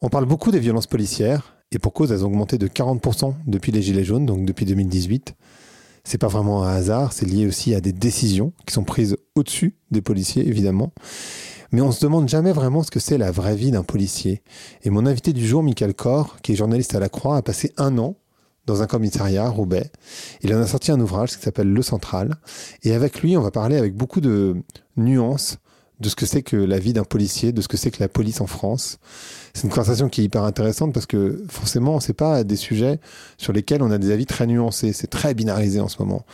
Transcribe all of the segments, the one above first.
On parle beaucoup des violences policières, et pour cause, elles ont augmenté de 40% depuis les Gilets jaunes, donc depuis 2018. C'est pas vraiment un hasard, c'est lié aussi à des décisions qui sont prises au-dessus des policiers, évidemment. Mais on se demande jamais vraiment ce que c'est la vraie vie d'un policier. Et mon invité du jour, Michael Corr, qui est journaliste à la Croix, a passé un an dans un commissariat à Roubaix. Il en a sorti un ouvrage qui s'appelle Le Central. Et avec lui, on va parler avec beaucoup de nuances de ce que c'est que la vie d'un policier, de ce que c'est que la police en France. C'est une conversation qui est hyper intéressante parce que forcément, c'est pas des sujets sur lesquels on a des avis très nuancés. C'est très binarisé en ce moment,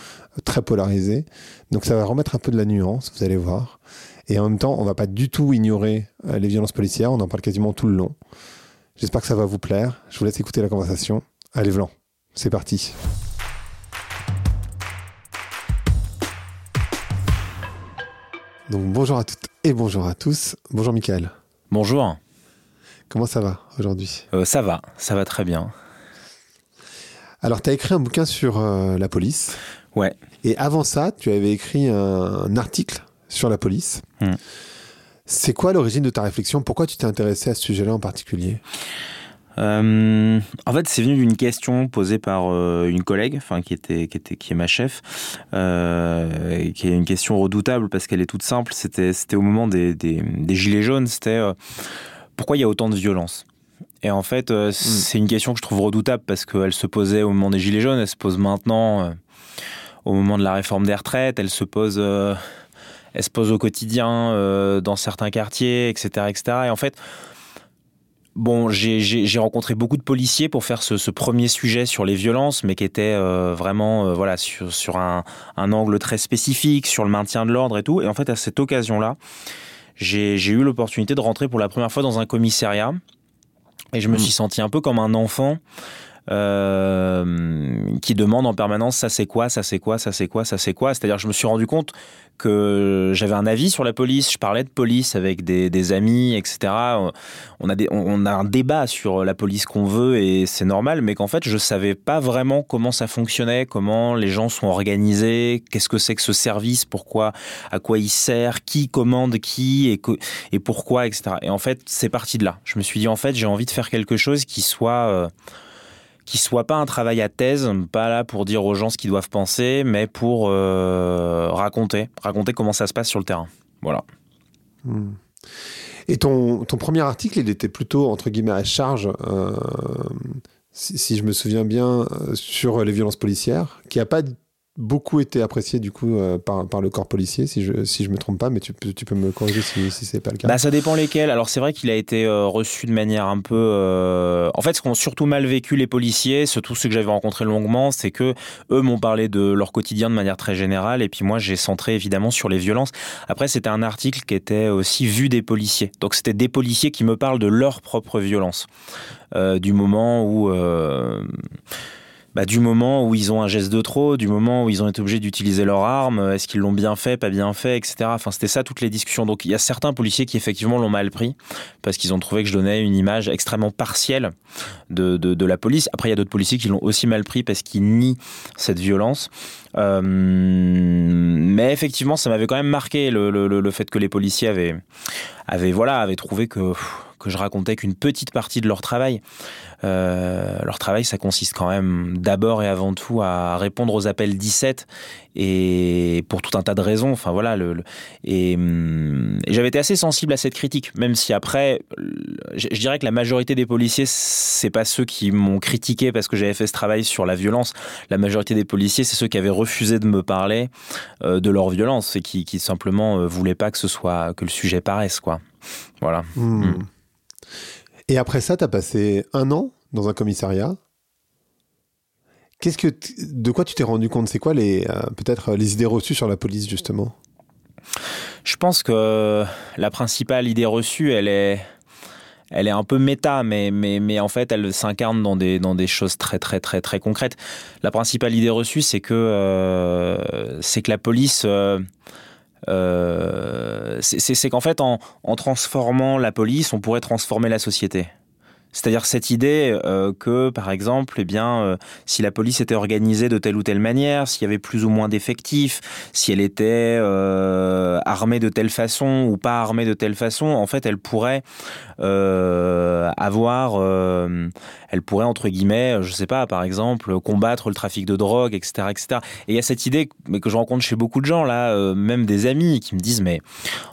très polarisé. Donc ça va remettre un peu de la nuance, vous allez voir. Et en même temps, on va pas du tout ignorer euh, les violences policières. On en parle quasiment tout le long. J'espère que ça va vous plaire. Je vous laisse écouter la conversation. Allez, Vlan, c'est parti. Donc bonjour à toutes et bonjour à tous. Bonjour Michael. Bonjour. Comment ça va aujourd'hui? Euh, Ça va, ça va très bien. Alors tu as écrit un bouquin sur euh, la police. Ouais. Et avant ça, tu avais écrit un, article sur la police. Hmm. C'est quoi l'origine de ta réflexion? Pourquoi tu t'es intéressé à ce sujet-là en particulier? Euh, en fait, c'est venu d'une question posée par euh, une collègue, enfin qui était, qui était, qui est ma chef, euh, qui est une question redoutable parce qu'elle est toute simple. C'était, c'était au moment des, des, des gilets jaunes. C'était pourquoi il y a autant de violence? Et en fait, mm. c'est une question que je trouve redoutable parce qu'elle se posait au moment des gilets jaunes, elle se pose maintenant au moment de la réforme des retraites, elle se pose elle se pose au quotidien euh, dans certains quartiers, etc., etc. Et en fait, Bon, j'ai rencontré beaucoup de policiers pour faire ce, ce, premier sujet sur les violences, mais qui était euh, vraiment euh, voilà sur, sur un, un, angle très spécifique, sur le maintien de l'ordre et tout. Et en fait, à cette occasion-là, j'ai eu l'opportunité de rentrer pour la première fois dans un commissariat, et je me mmh. suis senti un peu comme un enfant euh, qui demande en permanence ça c'est quoi, ça c'est quoi, ça c'est quoi, ça c'est quoi. C'est-à-dire je me suis rendu compte que j'avais un avis sur la police, je parlais de police avec des, des amis, etc. On a, on a un débat sur la police qu'on veut et c'est normal, mais qu'en fait je savais pas vraiment comment ça fonctionnait, comment les gens sont organisés, qu'est-ce que c'est que ce service, pourquoi, à quoi il sert, qui commande qui et, et pourquoi, etc. Et en fait c'est parti de là. Je me suis dit en fait j'ai envie de faire quelque chose qui soit... Euh, qui soit pas un travail à thèse, pas là pour dire aux gens ce qu'ils doivent penser, mais pour euh, raconter, raconter comment ça se passe sur le terrain. Voilà. Hmm. Et ton, ton premier article, il était plutôt, entre guillemets, à charge, euh, si, si, je me souviens bien, euh, sur les violences policières, qui n'a pas beaucoup été apprécié du coup euh, par, le corps policier, si je si je me trompe pas, mais tu tu peux me corriger si, si c'est pas le cas. Bah, ça dépend lesquels. Alors c'est vrai qu'il a été euh, reçu de manière un peu. Euh... En fait, ce qu'ont surtout mal vécu les policiers, surtout ceux que j'avais rencontrés longuement, c'est que eux m'ont parlé de leur quotidien de manière très générale, et puis moi j'ai centré évidemment sur les violences. Après, c'était un article qui était aussi vu des policiers. Donc c'était des policiers qui me parlent de leur propre violence, du moment où bah, du moment où ils ont un geste de trop, du moment où ils ont été obligés d'utiliser leur arme, est-ce qu'ils l'ont bien fait, pas bien fait, etc. Enfin, c'était ça toutes les discussions. Donc, il y a certains policiers qui effectivement l'ont mal pris parce qu'ils ont trouvé que je donnais une image extrêmement partielle de, de, de la police. Après, il y a d'autres policiers qui l'ont aussi mal pris parce qu'ils nient cette violence. Euh, mais effectivement, ça m'avait quand même marqué le, le, le, fait que les policiers avaient, avaient, voilà, avaient trouvé que que je racontais qu'une petite partie de leur travail. Euh, leur travail, ça consiste quand même d'abord et avant tout à répondre aux appels 17 et pour tout un tas de raisons. Enfin voilà, le, le et, hum, et j'avais été assez sensible à cette critique, même si après, je, je dirais que la majorité des policiers, c'est pas ceux qui m'ont critiqué parce que j'avais fait ce travail sur la violence. La majorité des policiers, c'est ceux qui avaient refusé de me parler euh, de leur violence et qui, qui simplement euh, voulaient pas que ce soit que le sujet paraisse quoi. Voilà. Mmh. Mmh. Et après ça, tu as passé un an dans un commissariat. Qu'est-ce que de quoi tu t'es rendu compte? C'est quoi les euh, peut-être les idées reçues sur la police justement? Je pense que la principale idée reçue, elle est elle est un peu méta, mais, mais, mais en fait, elle s'incarne dans des, dans des choses très, très, très, très concrètes. La principale idée reçue, c'est que, euh, c'est que la police, euh, euh, c'est qu'en fait, en, en, transformant la police, on pourrait transformer la société. C'est-à-dire cette idée euh, que, par exemple, eh bien, euh, si la police était organisée de telle ou telle manière, s'il y avait plus ou moins d'effectifs, si elle était euh, armée de telle façon ou pas armée de telle façon, en fait, elle pourrait avoir, elle pourrait entre guillemets, je sais pas, par exemple, combattre le trafic de drogue, etc., etc. Et il y a cette idée, que je rencontre chez beaucoup de gens là, même des amis, qui me disent, mais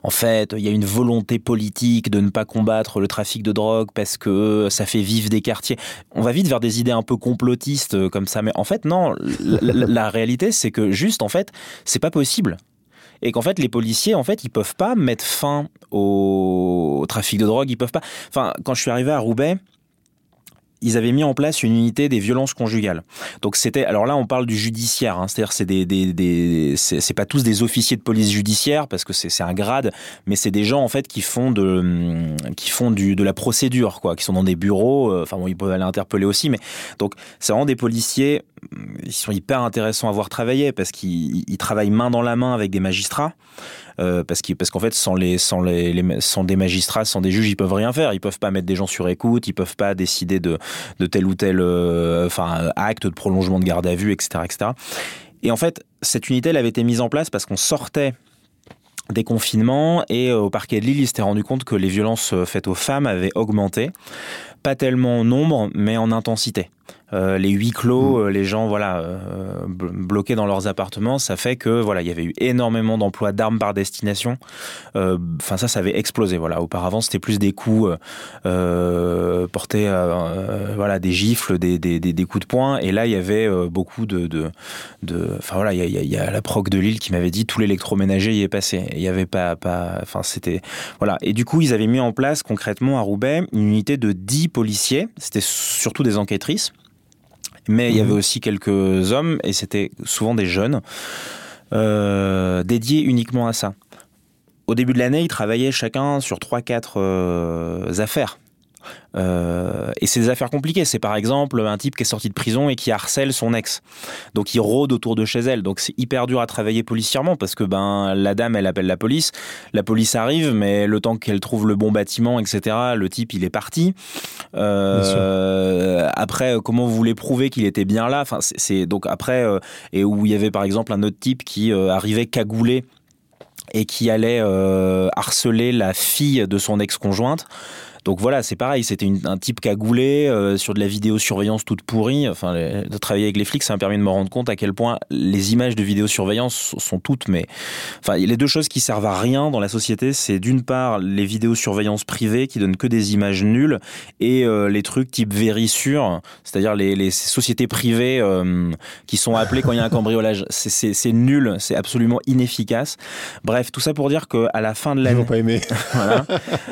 en fait, il y a une volonté politique de ne pas combattre le trafic de drogue parce que ça fait vivre des quartiers. On va vite vers des idées un peu complotistes euh, comme ça, mais en fait non. La, réalité, c'est que juste en fait, c'est pas possible et qu'en fait les policiers en fait ils peuvent pas mettre fin au trafic de drogue ils peuvent pas enfin quand je suis arrivé à Roubaix ils avaient mis en place une unité des violences conjugales. Donc c'était, alors là on parle du judiciaire, hein, c'est-à-dire c'est des, des, des c'est pas tous des officiers de police judiciaire parce que c'est un grade, mais c'est des gens en fait qui font de qui font du de la procédure quoi, qui sont dans des bureaux. Euh, enfin bon, ils peuvent aller interpeller aussi, mais donc c'est vraiment des policiers. Ils sont hyper intéressants à voir travailler parce qu'ils travaillent main dans la main avec des magistrats. Euh, parce qu'en fait, sans, les, des magistrats, sans des juges, ils peuvent rien faire. Ils peuvent pas mettre des gens sur écoute, ils peuvent pas décider de, tel ou tel euh, acte de prolongement de garde à vue, etc., etc. Et en fait, cette unité, elle avait été mise en place parce qu'on sortait des confinements et euh, au parquet de Lille, il s'était rendu compte que les violences faites aux femmes avaient augmenté, pas tellement en nombre, mais en intensité. Euh, les huis clos, mm. euh, les gens voilà euh, bloqués dans leurs appartements, ça fait que voilà il y avait eu énormément d'emplois d'armes par destination. Enfin ça, ça avait explosé. Voilà, auparavant c'était plus des coups portés, voilà des gifles, des, des, des, coups de poing, et là il y avait beaucoup de, de, enfin voilà il y a, la proc de Lille qui m'avait dit tout l'électroménager y est passé. Il y avait pas pas, enfin c'était voilà et du coup ils avaient mis en place concrètement à Roubaix une unité de 10 policiers. C'était surtout des enquêtrices mais il y avait mhm. aussi quelques hommes, et c'était souvent des jeunes, euh, dédiés uniquement à ça. Au début de l'année, ils travaillaient chacun sur 3-4 euh, affaires. Euh, et c'est des affaires compliquées. C'est par exemple un type qui est sorti de prison et qui harcèle son ex. Donc il rôde autour de chez elle. Donc c'est hyper dur à travailler policièrement parce que ben la dame elle appelle la police, la police arrive, mais le temps qu'elle trouve le bon bâtiment, etc. Le type il est parti. Euh, après comment vous voulez prouver qu'il était bien là? Enfin c'est donc après euh, et où il y avait par exemple un autre type qui arrivait cagoulé et qui allait harceler la fille de son ex-conjointe. Donc voilà, c'est pareil, c'était un type cagoulé euh, sur de la vidéosurveillance toute pourrie. Enfin, de travailler avec les flics, ça m'a permis de me rendre compte à quel point les images de vidéosurveillance sont toutes, mais enfin, les deux choses qui servent à rien dans la société, c'est d'une part les vidéosurveillances privées qui donnent que des images nulles et euh, les trucs type Vérissure, c'est-à-dire les, sociétés privées euh, qui sont appelées quand il y a un cambriolage. C'est nul, c'est absolument inefficace. Bref, tout ça pour dire qu'à la fin de l'année, voilà,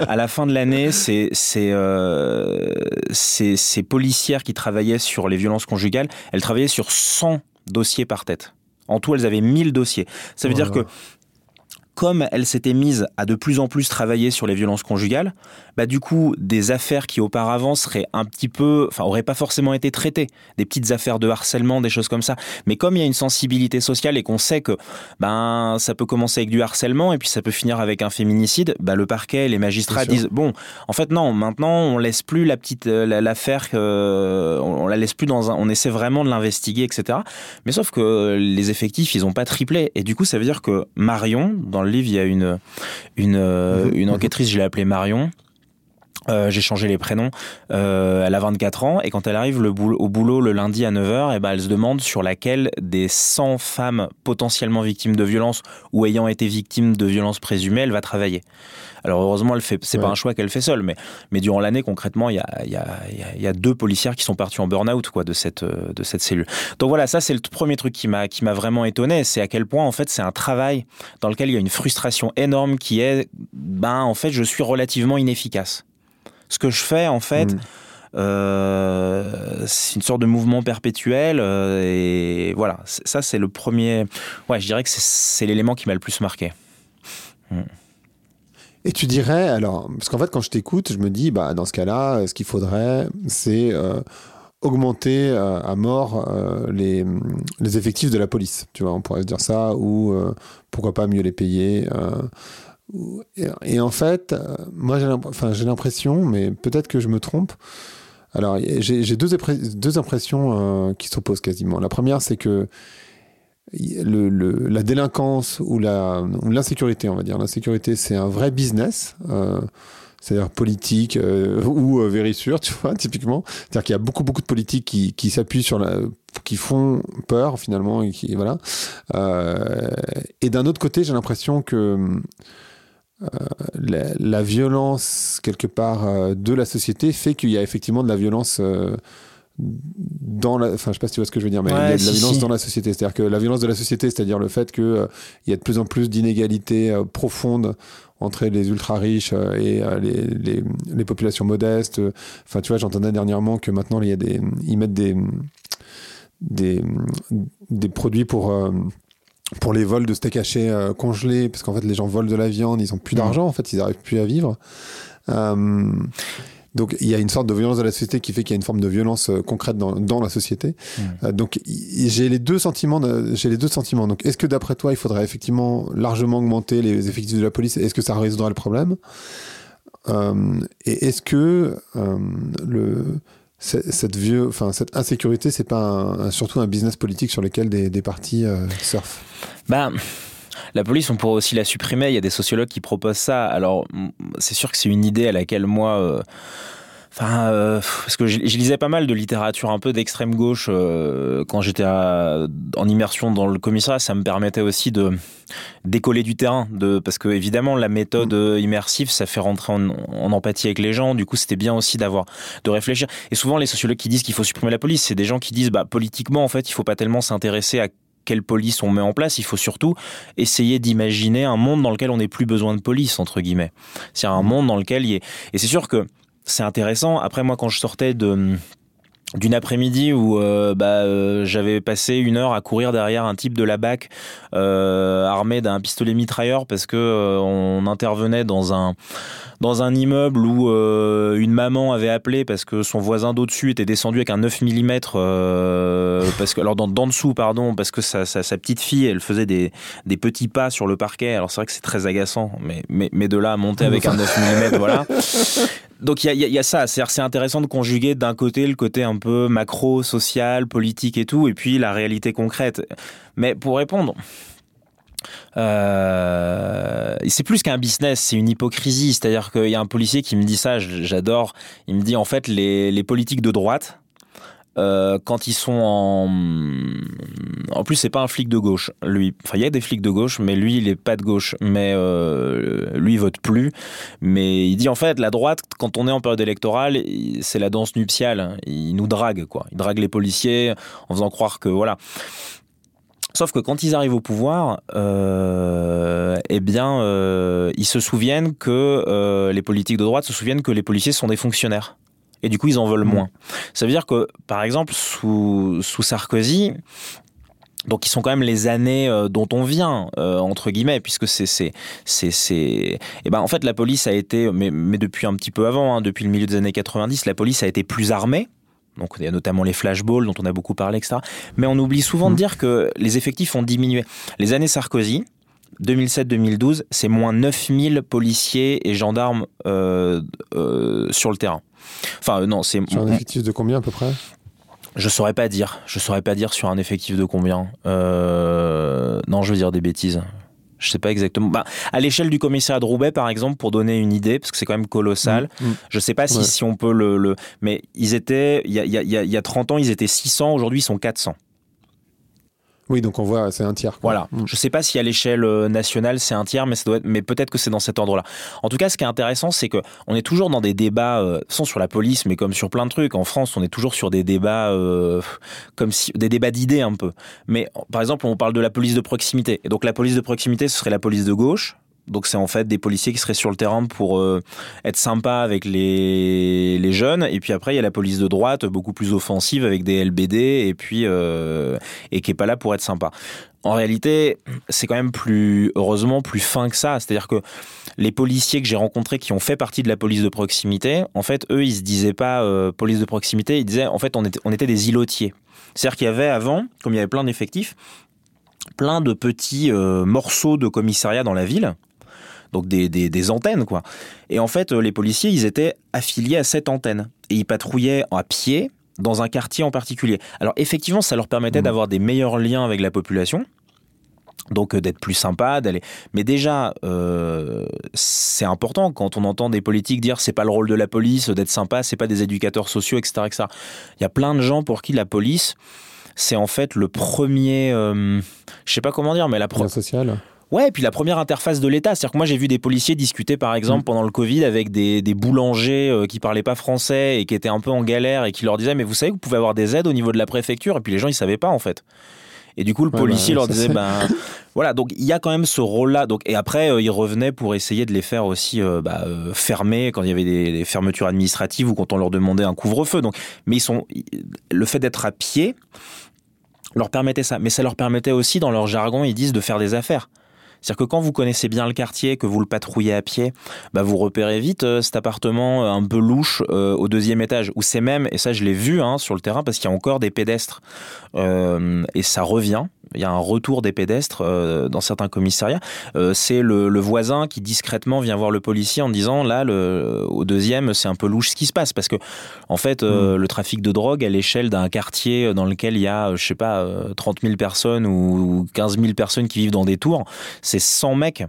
à la fin de l'année, c'est euh, ces, policières qui travaillaient sur les violences conjugales, elles travaillaient sur 100 dossiers par tête. En tout, elles avaient 1000 dossiers. Ça veut dire que comme elles s'étaient mises à de plus en plus travailler sur les violences conjugales, bah du coup, des affaires qui auparavant seraient un petit peu, enfin, auraient pas forcément été traitées, des petites affaires de harcèlement, des choses comme ça. Mais comme il y a une sensibilité sociale et qu'on sait que, ben, ça peut commencer avec du harcèlement et puis ça peut finir avec un féminicide, bah, le parquet, les magistrats disent, bon, en fait, non, maintenant, on laisse plus la petite, euh, l'affaire, euh, on la laisse plus dans un, on essaie vraiment de l'investiguer, etc. Mais sauf que les effectifs, ils ont pas triplé. Et du coup, ça veut dire que Marion, dans le livre, il y a une, une, une enquêtrice, je l'ai appelée Marion, euh, j'ai changé les prénoms. Euh, elle a 24 ans et quand elle arrive le au boulot le lundi à 9h, et eh ben elle se demande sur laquelle des 100 femmes potentiellement victimes de violences ou ayant été victimes de violences présumées, elle va travailler. Alors heureusement, elle fait, c'est pas un choix qu'elle fait seule, mais, mais durant l'année, concrètement, il y a, y, a, y a, deux policières qui sont parties en burn-out quoi, de, cette, de cette cellule. Donc voilà, ça c'est le premier truc qui m'a, qui m'a vraiment étonné, c'est à quel point en fait c'est un travail dans lequel il y a une frustration énorme qui est, ben en fait je suis relativement inefficace ce que je fais, en fait, mm. euh, c'est une sorte de mouvement perpétuel. Euh, et voilà, ça, c'est le premier. Ouais, je dirais que c'est l'élément qui m'a le plus marqué. Mm. Et tu dirais, alors, parce qu'en fait, quand je t'écoute, je me dis, bah, dans ce cas-là, ce qu'il faudrait, c'est euh, augmenter à mort les, les, effectifs de la police. Tu vois, on pourrait se dire ça, ou pourquoi pas mieux les payer Et, en fait, moi j'ai l'impression, mais peut-être que je me trompe. Alors j'ai deux, impressions qui s'opposent quasiment. La première, c'est que la délinquance ou l'insécurité, on va dire. L'insécurité, c'est un vrai business. Euh, c'est-à-dire politique euh, ou euh, Vérissure, tu vois, typiquement. C'est-à-dire qu'il y a beaucoup, beaucoup de politiques qui, s'appuient sur la, qui font peur finalement, et qui voilà. Euh, et d'un autre côté, j'ai l'impression que euh, la, la, violence quelque part de la société fait qu'il y a effectivement de la violence dans la, enfin je sais pas si tu vois ce que je veux dire, mais il y a de la violence dans la société. C'est-à-dire que la violence de la société, c'est-à-dire le fait qu'il euh, il y a de plus en plus d'inégalités euh, profondes entre les ultra riches euh, et les, les, les, populations modestes. Enfin tu vois, j'entendais dernièrement que maintenant il y a des, ils mettent des des, des produits pour pour les vols de steak haché congelés, parce qu'en fait les gens volent de la viande, ils ont plus mmh. d'argent, en fait ils n'arrivent plus à vivre. Euh, donc il y a une sorte de violence de la société qui fait qu'il y a une forme de violence euh, concrète dans, dans la société. Mmh. Euh, donc j'ai les deux sentiments. J'ai les deux sentiments. Donc est-ce que d'après toi il faudrait effectivement largement augmenter les effectifs de la police? Est-ce que ça résoudrait le problème? Euh, Et est-ce que euh, le cette vieux, enfin cette insécurité, c'est pas un, surtout un business politique sur lequel des, partis surfent Ben la police, on pourrait aussi la supprimer. Il y a des sociologues qui proposent ça. Alors, c'est sûr que c'est une idée à laquelle moi. Euh, enfin, euh, parce que je, lisais pas mal de littérature un peu d'extrême gauche euh, quand j'étais en immersion dans le commissariat. Ça me permettait aussi de décoller du terrain, de parce que évidemment la méthode mm. immersive, ça fait rentrer en, empathie avec les gens. Du coup, c'était bien aussi d'avoir de réfléchir. Et souvent, les sociologues qui disent qu'il faut supprimer la police, c'est des gens qui disent, bah politiquement, en fait, il faut pas tellement s'intéresser à quelle police on met en place, il faut surtout essayer d'imaginer un monde dans lequel on n'ait plus besoin de police, entre guillemets. C'est un mmh. monde dans lequel il y est... Et c'est sûr que c'est intéressant. Après, moi, quand je sortais d'une après-midi où euh, bah, euh, j'avais passé une heure à courir derrière un type de la BAC euh, armé d'un pistolet mitrailleur parce que on intervenait dans un dans un immeuble où une maman avait appelé parce que son voisin d'au-dessus était descendu avec un 9 mm parce que alors dans dessous pardon parce que sa, sa, petite fille elle faisait des, des petits pas sur le parquet. Alors c'est vrai que c'est très agaçant mais, mais mais de là à monter avec un 9 mm voilà. Donc il y a, y a, ça, c'est intéressant de conjuguer d'un côté le côté un peu macro, social, politique et tout, et puis la réalité concrète. Mais pour répondre, euh, c'est plus qu'un business, c'est une hypocrisie. C'est-à-dire qu'il y a un policier qui me dit ça, j'adore. Il me dit en fait les, politiques de droite, euh, quand ils sont en. En plus, c'est pas un flic de gauche, lui. Enfin, il y a des flics de gauche, mais lui, il est pas de gauche. Mais euh, lui, il vote plus. Mais il dit en fait, la droite, quand on est en période électorale, c'est la danse nuptiale. Il nous drague, quoi. Il drague les policiers en faisant croire que voilà. Sauf que quand ils arrivent au pouvoir, euh, eh bien, euh, ils se souviennent que euh, les politiques de droite se souviennent que les policiers sont des fonctionnaires et du coup ils en veulent mmh. moins. Ça veut dire que par exemple sous, sous Sarkozy, donc ils sont quand même les années dont on vient euh, entre guillemets puisque c'est c'est c'est c'est eh ben en fait la police a été mais, mais depuis un petit peu avant hein, depuis le milieu des années 90 la police a été plus armée donc il y a notamment les flashballs dont on a beaucoup parlé etc mais on oublie souvent de mmh. dire que les effectifs ont diminué les années Sarkozy 2007-2012, c'est moins 9000 policiers et gendarmes euh, euh, sur le terrain. Enfin, euh, non, c'est. Sur un effectif de combien à peu près? Je saurais pas dire. Je saurais pas dire sur un effectif de combien. Euh... Non, je veux dire des bêtises. Je sais pas exactement. Bah, à l'échelle du commissariat de Roubaix, par exemple, pour donner une idée, parce que c'est quand même colossal. Je mmh, mmh. Je sais pas si, si on peut le, le, Mais ils étaient. Il y a, y, a, y a 30 ans, ils étaient 600. Aujourd'hui, ils sont 400. Oui, donc on voit, c'est un tiers. Voilà. Mm. Je ne sais pas si à l'échelle euh, nationale c'est un tiers, mais, ça doit être, mais peut-être que c'est dans cet ordre-là. En tout cas, ce qui est intéressant, c'est que on est toujours dans des débats, euh, sans sur la police, mais comme sur plein de trucs. En France, on est toujours sur des débats, euh, comme si des débats d'idées un peu. Mais par exemple, on parle de la police de proximité. Et donc la police de proximité, ce serait la police de gauche. Donc c'est en fait des policiers qui seraient sur le terrain pour euh, être sympas avec les, les jeunes. Et puis après, il y a la police de droite, beaucoup plus offensive avec des LBD et puis euh, et qui est pas là pour être sympa. En réalité, c'est quand même plus heureusement plus fin que ça. C'est-à-dire que les policiers que j'ai rencontrés qui ont fait partie de la police de proximité, en fait, eux, ils se disaient pas euh, police de proximité, ils disaient en fait on était, on était des îlotiers. C'est-à-dire qu'il y avait avant, comme il y avait plein d'effectifs, plein de petits morceaux de commissariat dans la ville donc des, des, antennes quoi. Et en fait, les policiers, ils étaient affiliés à cette antenne et ils patrouillaient à pied dans un quartier en particulier. Alors effectivement, ça leur permettait mmh. d'avoir des meilleurs liens avec la population donc euh, d'être plus sympa, d'aller. Mais déjà, euh, c'est important quand on entend des politiques dire c'est pas le rôle de la police d'être sympa, c'est pas des éducateurs sociaux, etc., etc. Il y a plein de gens pour qui la police, c'est en fait le premier, euh, je sais pas comment dire, mais la première. Ouais, et puis la première interface de l'État. C'est-à-dire que moi, j'ai vu des policiers discuter, par exemple, mm. pendant le Covid avec des, des boulangers euh, qui parlaient pas français et qui étaient un peu en galère et qui leur disaient, mais vous savez, vous pouvez avoir des aides au niveau de la préfecture? Et puis les gens, ils savaient pas, en fait. Et du coup, le policier bah, leur disait, ben voilà, donc il y a quand même ce rôle-là. Donc et après, euh, il revenait pour essayer de les faire aussi euh, bah, euh, fermer quand il y avait des, fermetures administratives ou quand on leur demandait un couvre-feu. Donc, mais ils sont, le fait d'être à pied leur permettait ça, mais ça leur permettait aussi, dans leur jargon, ils disent de faire des affaires. C'est-à-dire que quand vous connaissez bien le quartier, que vous le patrouillez à pied, bah vous repérez vite euh, cet appartement euh, un peu louche euh, au deuxième étage, où c'est même, et ça je l'ai vu hein, sur le terrain, parce qu'il y a encore des pédestres, et ça revient, il y a un retour des pédestres euh, dans certains commissariats. Euh, c'est le, voisin qui discrètement vient voir le policier en disant là, le, au deuxième, c'est un peu louche ce qui se passe parce que en fait, euh, mm. le trafic de drogue à l'échelle d'un quartier dans lequel il y a, je sais pas, 30 000 personnes ou 15 000 personnes qui vivent dans des tours, c'est 100 mecs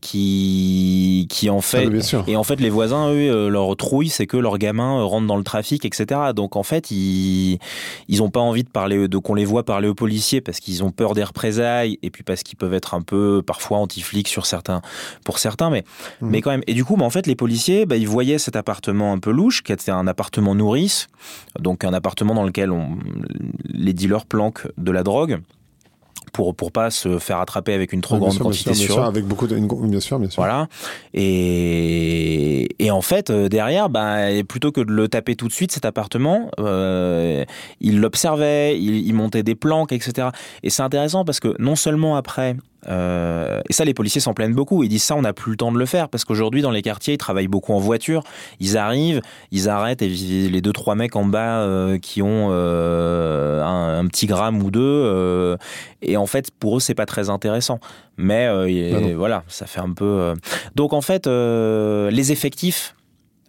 qui qui en fait ah, et en fait les voisins eux euh, leur trouille c'est que leurs gamins euh, rentrent dans le trafic etc donc en fait ils ils ont pas envie de parler de qu'on les voit parler aux policiers parce qu'ils ont peur des représailles et puis parce qu'ils peuvent être un peu parfois anti-flics sur certains pour certains mais mhm. mais quand même. Et du coup bah, en fait les policiers bah, ils voyaient cet appartement un peu louche qui était un appartement nourrice donc un appartement dans lequel on, les dealers planquent de la drogue pour pour pas se faire attraper avec une trop grande quantité bien sûr, avec beaucoup de bien sûr bien sûr. Voilà. Et et en fait euh, derrière bah plutôt que de le taper tout de suite cet appartement euh, il l'observait il, il, montait des planques etc et c'est intéressant parce que non seulement après euh, et ça, les policiers s'en plaignent beaucoup. Ils disent ça, on n'a plus le temps de le faire parce qu'aujourd'hui, dans les quartiers, ils travaillent beaucoup en voiture. Ils arrivent, ils arrêtent et les deux trois mecs en bas euh, qui ont euh, un, petit gramme ou deux. et en fait, pour eux, c'est pas très intéressant. Mais bah voilà, ça fait un peu. Donc en fait, les effectifs.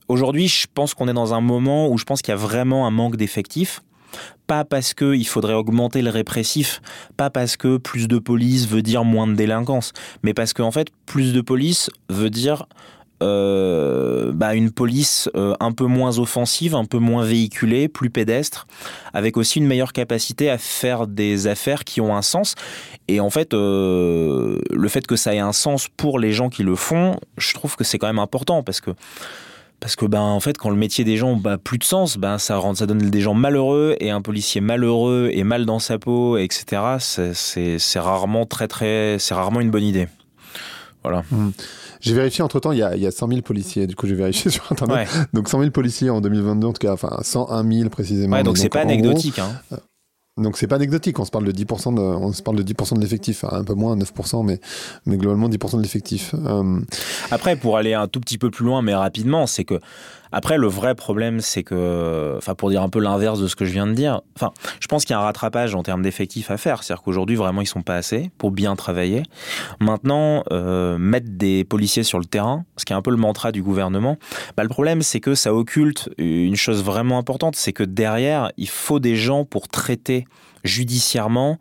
Aujourd'hui, je pense qu'on est dans un moment où je pense qu'il y a vraiment un manque d'effectifs pas parce qu'il faudrait augmenter le répressif, pas parce que plus de police veut dire moins de délinquance, mais parce qu'en fait, plus de police veut dire euh, bah, une police euh, un peu moins offensive, un peu moins véhiculée, plus pédestre, avec aussi une meilleure capacité à faire des affaires qui ont un sens. Et en fait, euh, le fait que ça ait un sens pour les gens qui le font, je trouve que c'est quand même important parce que parce que ben en fait quand le métier des gens n'a plus de sens ben ça rend ça donne des gens malheureux et un policier malheureux et mal dans sa peau etc c'est rarement très très c'est rarement une bonne idée voilà mmh. J'ai vérifié entre temps, il y, a, il y a 100 000 policiers. Du coup, j'ai vérifié sur Internet. Donc 100 000 policiers en 2022, en tout cas, enfin 101 000 précisément. Ouais, donc c'est pas anecdotique. hein. Donc c'est pas anecdotique, on se parle de 10% de, on se parle de 10% de l'effectif, un peu moins, 9%, mais, mais globalement 10% de l'effectif. Euh, Après, pour aller un tout petit peu plus loin, mais rapidement, c'est que après, le vrai problème, c'est que, enfin, pour dire un peu l'inverse de ce que je viens de dire, enfin, je pense qu'il y a un rattrapage en termes d'effectifs à faire. C'est-à-dire qu'aujourd'hui, vraiment, ils sont pas assez pour bien travailler. Maintenant, euh, mettre des policiers sur le terrain, ce qui est un peu le mantra du gouvernement, bah, le problème, c'est que ça occulte une chose vraiment importante, c'est que derrière, il faut des gens pour traiter judiciairement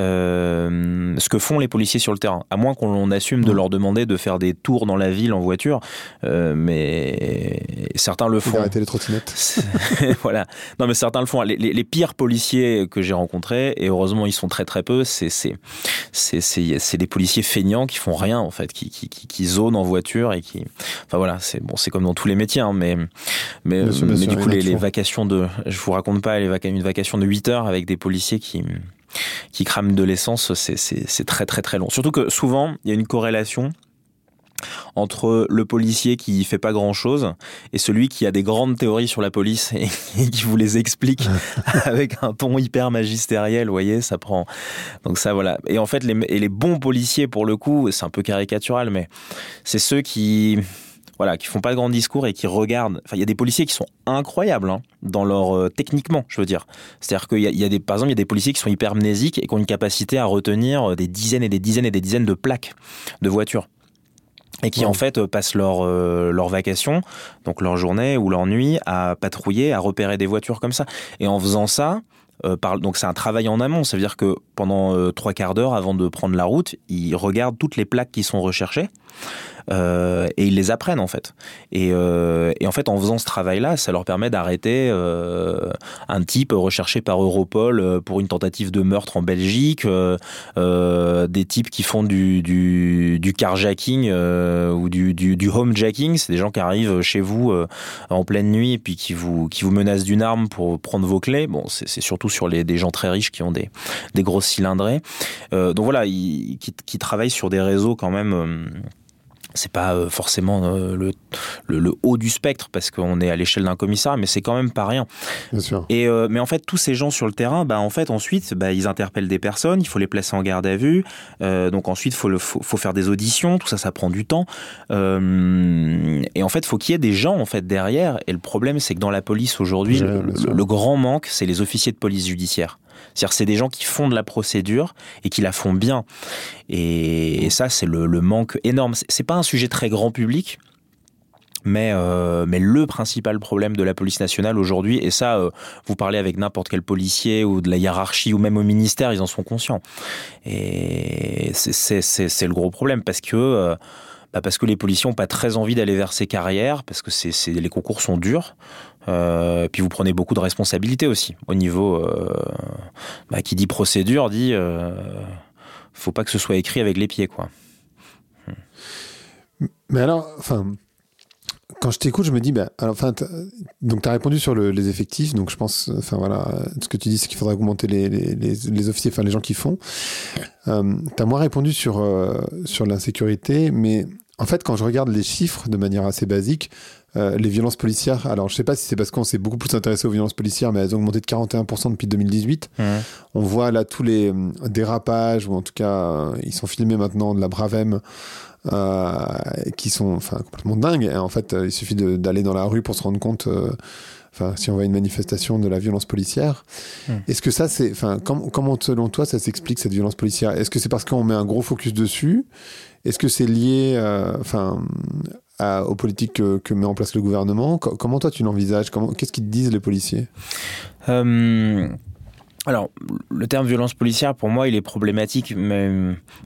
euh, ce que font les policiers sur le terrain. À moins qu'on assume de mm. leur demander de faire des tours dans la ville en voiture, euh, mais certains le font. Arrêter les trottinettes. voilà. Non, mais certains le font. Les, les, pires policiers que j'ai rencontrés, et heureusement ils sont très très peu, c'est c'est des policiers feignants qui font rien en fait, qui qui, qui, qui zonent en voiture et qui. Enfin voilà, c'est bon, c'est comme dans tous les métiers, hein, mais mais, mais du coup les, les, vacations de, je vous raconte pas les vac une vacation de 8 heures avec des policiers qui qui crament de l'essence, c'est très très très long. Surtout que souvent, il y a une corrélation entre le policier qui fait pas grand chose et celui qui a des grandes théories sur la police et, qui vous les explique avec un ton hyper magistériel, vous voyez, ça prend. Donc ça voilà. Et en fait, les, et les bons policiers pour le coup, c'est un peu caricatural, mais c'est ceux qui voilà, qui font pas de grands discours et qui regardent. Enfin, il y a des policiers qui sont incroyables hein, dans leur euh, techniquement, je veux dire. C'est-à-dire qu'il y, a des, par exemple, il y a des policiers qui sont hypermnésiques et qui ont une capacité à retenir euh, des dizaines et des dizaines et des dizaines de plaques de voitures. et qui en fait passent leur leur vacation, donc leur journée ou leur nuit à patrouiller, à repérer des voitures comme ça. Et en faisant ça, euh, donc c'est un travail en amont, ça veut dire que pendant euh, trois quarts d'heure avant de prendre la route, ils regardent toutes les plaques qui sont recherchées euh, et ils les apprennent en fait. Et, euh, et en fait, en faisant ce travail-là, ça leur permet d'arrêter euh, un type recherché par Europol pour une tentative de meurtre en Belgique, des types qui font du, carjacking ou du, homejacking, c'est des gens qui arrivent chez vous en pleine nuit et puis qui vous, menacent d'une arme pour prendre vos clés. Bon, c'est surtout sur des gens très riches qui ont des, des grosses cylindrées. donc voilà, ils, qui travaillent sur des réseaux quand même c'est pas euh, forcément euh, le, le, haut du spectre parce qu'on est à l'échelle d'un commissaire, mais c'est quand même pas rien. Bien sûr. Et euh, mais en fait, tous ces gens sur le terrain, bah en fait ensuite, bah, ils interpellent des personnes, il faut les placer en garde à vue. donc ensuite, faut le faut, faut, faire des auditions, tout ça, ça prend du temps. et en fait, faut qu'il y ait des gens en fait derrière. Et le problème, c'est que dans la police aujourd'hui, le, grand manque, c'est les officiers de police judiciaire. C'est-à-dire c'est des gens qui font de la procédure et qui la font bien. Et, ça, c'est le, manque énorme. C'est pas un sujet très grand public. Mais, euh, mais le principal problème de la police nationale aujourd'hui, et ça, euh, vous parlez avec n'importe quel policier ou de la hiérarchie ou même au ministère, ils en sont conscients. Et c'est le gros problème parce que euh, bah parce que les policiers n'ont pas très envie d'aller vers ces carrières, parce que les concours sont durs. Euh, puis vous prenez beaucoup de responsabilités aussi au niveau euh, bah, qui dit procédure dit euh, faut pas que ce soit écrit avec les pieds quoi. Mais alors, enfin, quand je t'écoute, je me dis, bah, alors, enfin, donc tu as répondu sur le, les effectifs, donc je pense, enfin voilà, ce que tu dis, c'est qu'il faudrait augmenter les, les, les, officiers, enfin les gens qui font. Euh, tu as moins répondu sur, euh, sur l'insécurité, mais en fait, quand je regarde les chiffres de manière assez basique, euh, les violences policières, alors je sais pas si c'est parce qu'on s'est beaucoup plus intéressé aux violences policières, mais elles ont augmenté de 41% depuis 2018. On voit là tous les euh, dérapages, ou en tout cas, euh, ils sont filmés maintenant de la Bravem, qui sont enfin, complètement dingues. Et en fait, il suffit d'aller dans la rue pour se rendre compte enfin, si on voit une manifestation de la violence policière. Est-ce que ça, c'est, enfin, comment, selon toi, ça s'explique cette violence policière? Est-ce que c'est parce qu'on met un gros focus dessus? Est-ce que c'est lié, enfin, aux politiques que, met en place le gouvernement. comment toi tu l'envisages? Qu'est-ce qu'ils te disent les policiers? Euh, alors, le terme violence policière, pour moi, il est problématique, mais,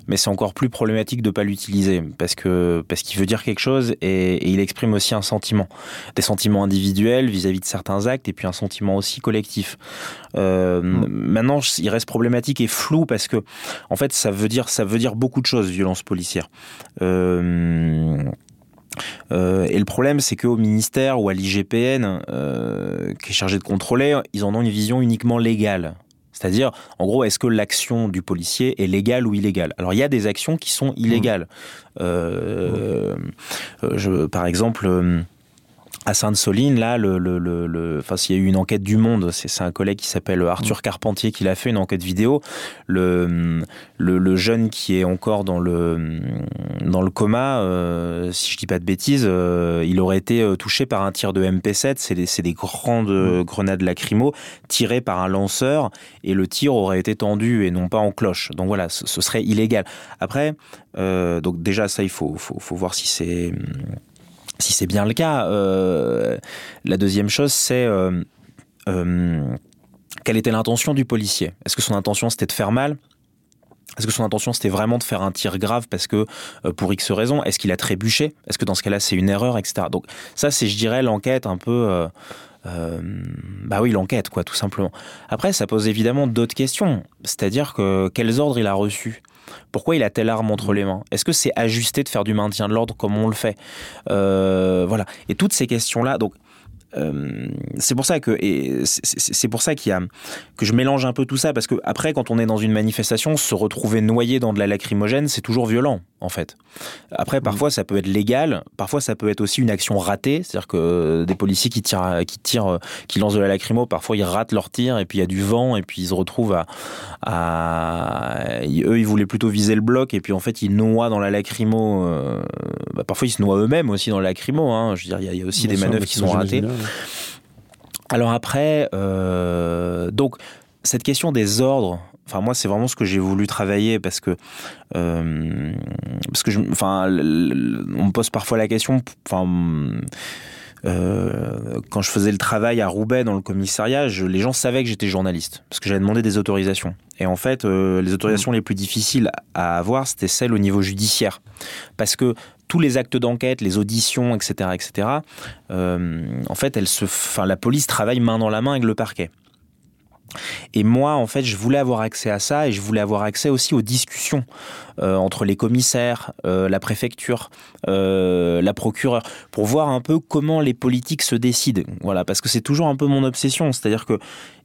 mais c'est encore plus problématique de ne pas l'utiliser, parce que parce qu'il veut dire quelque chose et, il exprime aussi un sentiment, des sentiments individuels vis-à-vis de certains actes, et puis un sentiment aussi collectif. Euh, mmh. Maintenant, il reste problématique et flou parce que, en fait, ça veut dire ça veut dire beaucoup de choses, violence policière. Euh, euh, et le problème, c'est qu'au ministère ou à l'IGPN, euh, qui est chargé de contrôler, ils en ont une vision uniquement légale. C'est-à-dire, en gros, est-ce que l'action du policier est légale ou illégale? Alors, il y a des actions qui sont illégales. Euh, je, par exemple à Sainte-Soline, là, le, le, le, enfin, s'il y a eu une enquête du Monde, c'est un collègue qui s'appelle Arthur mm. Carpentier qui l'a fait, une enquête vidéo. Le, le, jeune qui est encore dans le, dans le coma, euh, si je dis pas de bêtises, euh, il aurait été euh, touché par un tir de MP7. C'est des, des, grandes mm. grenades lacrymo tirées par un lanceur et le tir aurait été tendu et non pas en cloche. Donc voilà, ce, ce serait illégal. Après, donc déjà ça, il faut, faut, faut voir si c'est si c'est bien le cas, euh, la deuxième chose, c'est euh, euh, quelle était l'intention du policier? Est-ce que son intention c'était de faire mal? Est-ce que son intention c'était vraiment de faire un tir grave parce que pour X raison Est-ce qu'il a trébuché? Est-ce que dans ce cas-là c'est une erreur, etc. Donc ça c'est je dirais l'enquête un peu, bah oui l'enquête quoi tout simplement. Après ça pose évidemment d'autres questions, c'est-à-dire que quels ordres il a reçus? Pourquoi il a telle arme entre les mains? Est-ce que c'est ajusté de faire du maintien de l'ordre comme on le fait? Euh, Voilà. Et toutes ces questions-là, donc euh, c'est pour ça que c'est pour ça qu'il y a que je mélange un peu tout ça parce que après quand on est dans une manifestation se retrouver noyé dans de la lacrymogène c'est toujours violent en fait après mmh. parfois ça peut être légal parfois ça peut être aussi une action ratée c'est-à-dire que des policiers qui tirent qui tirent qui lancent de la lacrymo parfois ils ratent leur tir et puis il y a du vent et puis ils se retrouvent à, eux ils voulaient plutôt viser le bloc et puis en fait ils noient dans la lacrymo euh, parfois ils se noient eux-mêmes aussi dans la lacrymo hein. je veux dire il y, a aussi des manœuvres qui sont ratées alors après, euh, donc cette question des ordres Enfin, moi, c'est vraiment ce que j'ai voulu travailler parce que, euh, parce que, je, enfin, on me pose parfois la question, enfin. Euh, quand je faisais le travail à Roubaix dans le commissariat, les gens savaient que j'étais journaliste parce que j'avais demandé des autorisations. Et en fait, euh, les autorisations les plus difficiles à avoir, c'était celles au niveau judiciaire, parce que tous les actes d'enquête, les auditions, etc., etc. en fait, elle se, enfin, la police travaille main dans la main avec le parquet. Et moi, en fait, je voulais avoir accès à ça et je voulais avoir accès aussi aux discussions euh, entre les commissaires, euh, la préfecture, euh, la procureure, pour voir un peu comment les politiques se décident. Voilà, parce que c'est toujours un peu mon obsession. C'est-à-dire que,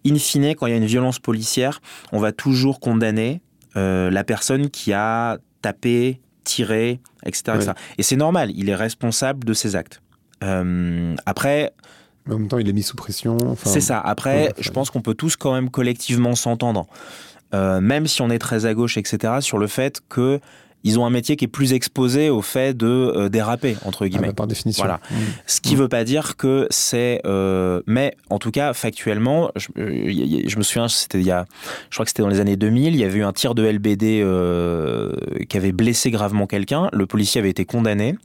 in fine, quand il y a une violence policière, on va toujours condamner la personne qui a tapé, tiré, etc. Et c'est normal, il est responsable de ses actes. après, en même temps, il est mis sous pression. C'est ça. Après, je pense qu'on peut tous quand même collectivement s'entendre, euh, même si on est très à gauche, etc., sur le fait que ils ont un métier qui est plus exposé au fait de euh, déraper entre ah guillemets. bah par définition. Voilà. Mmh. Ce qui ne mmh. veut pas dire que c'est, euh, mais en tout cas factuellement, je, je me souviens, c'était il y a, je crois que c'était dans les années 2000, il y avait eu un tir de LBD qui avait blessé gravement quelqu'un. Le policier avait été condamné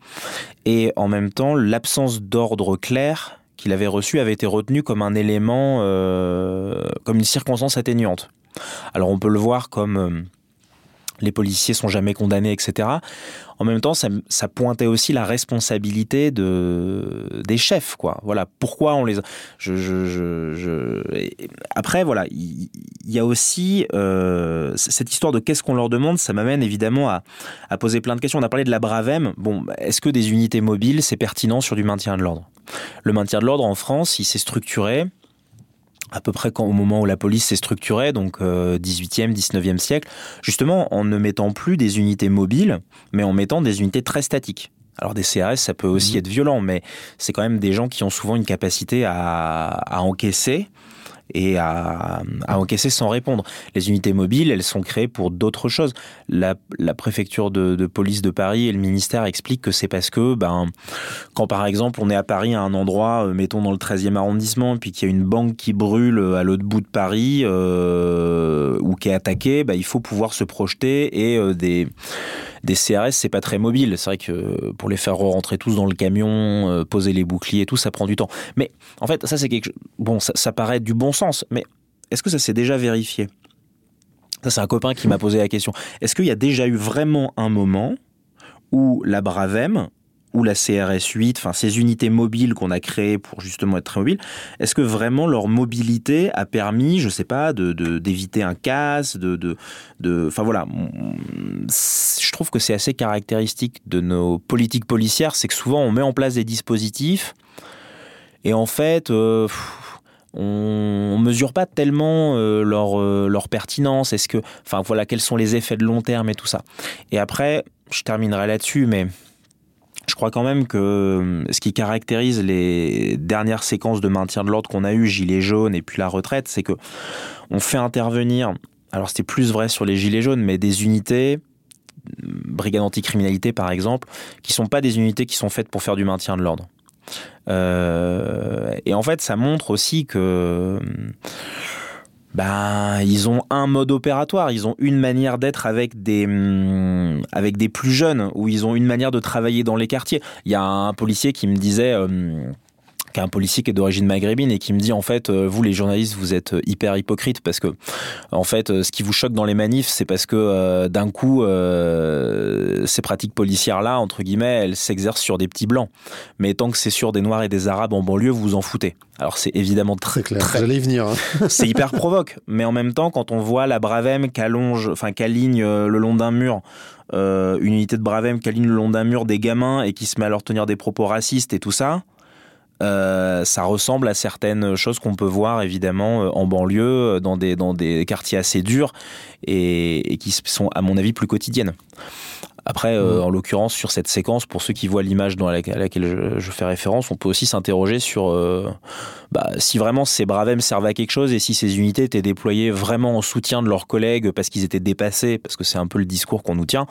et en même temps l'absence d'ordre clair qu'il avait reçu avait été retenu comme un élément, euh, comme une circonstance atténuante. Alors on peut le voir comme euh, les policiers sont jamais condamnés, etc. En même temps, ça, pointait aussi la responsabilité de, des chefs, quoi. Voilà, pourquoi on les. Après, voilà, il y, a aussi euh, cette histoire de qu'est-ce qu'on leur demande. Ça m'amène évidemment à, à, poser plein de questions. On a parlé de la Bravem. Bon, est-ce que des unités mobiles, c'est pertinent sur du maintien de l'ordre? Le maintien de l'ordre en France, il s'est structuré à peu près quand, au moment où la police s'est structurée, donc 18e, euh, 19e siècle, justement en ne mettant plus des unités mobiles, mais en mettant des unités très statiques. Alors des CRS, ça peut aussi mmh. être violent, mais c'est quand même des gens qui ont souvent une capacité à, à encaisser et à, encaisser sans répondre. Les unités mobiles, elles sont créées pour d'autres choses. La, préfecture de, police de Paris et le ministère expliquent que c'est parce que, ben, quand par exemple on est à Paris à un endroit, euh, mettons dans le 13e arrondissement, puis qu'il y a une banque qui brûle à l'autre bout de Paris euh, ou qui est attaquée, ben, il faut pouvoir se projeter et euh, des des CRS, c'est pas très mobile. C'est vrai que pour les faire rentrer tous dans le camion, euh, poser les boucliers et tout, ça prend du temps. Mais en fait, ça c'est quelque bon, ça, paraît du bon sens, mais est-ce que ça s'est déjà vérifié? Ça, c'est un copain qui m'a posé la question. Est-ce qu'il y a déjà eu vraiment un moment où la Bravem ou la CRS 8, enfin ces unités mobiles qu'on a créées pour justement être très mobiles, est-ce que vraiment leur mobilité a permis, je sais pas, de d'éviter un casse, de, de, de, enfin voilà, je trouve que c'est assez caractéristique de nos politiques policières, c'est que souvent on met en place des dispositifs et en fait. Euh, on, mesure pas tellement euh, leur, euh, leur pertinence. Est-ce que, enfin voilà, quels sont les effets de long terme et tout ça. Et après, je terminerai là-dessus, mais je crois quand même que euh, ce qui caractérise les dernières séquences de maintien de l'ordre qu'on a eu, gilets jaunes et puis la retraite, c'est que on fait intervenir, alors c'était plus vrai sur les gilets jaunes, mais des unités, brigade anticriminalité par exemple, qui sont pas des unités qui sont faites pour faire du maintien de l'ordre. Euh, et en fait, ça montre aussi que ben, ils ont un mode opératoire, ils ont une manière d'être avec des hum, avec des plus jeunes ou ils ont une manière de travailler dans les quartiers. Il y a un policier qui me disait hum, un policier qui est d'origine maghrébine et qui me dit en fait euh, vous les journalistes vous êtes euh, hyper hypocrites parce que en fait euh, ce qui vous choque dans les manifs c'est parce que d'un coup ces pratiques policières là entre guillemets elles s'exercent sur des petits blancs. Mais tant que c'est sur des noirs et des arabes en banlieue vous vous en foutez. Alors c'est évidemment très clair. J'allais y venir hein. c'est hyper provoque. Mais en même temps quand on voit la Bravem qu'allonge enfin qu'aligne le long d'un mur une unité de Bravem qui aligne le long d'un mur des gamins et qui se met à leur tenir des propos racistes et tout ça euh, ça ressemble à certaines choses qu'on peut voir évidemment euh, en banlieue, euh, dans des, dans des quartiers assez durs et, qui sont à mon avis plus quotidiennes. Après, euh, en l'occurrence, sur cette séquence, pour ceux qui voient l'image à laquelle je, fais référence, on peut aussi s'interroger sur euh, bah, si vraiment ces bravem servaient à quelque chose et si ces unités étaient déployées vraiment en soutien de leurs collègues parce qu'ils étaient dépassés, parce que c'est un peu le discours qu'on nous tient,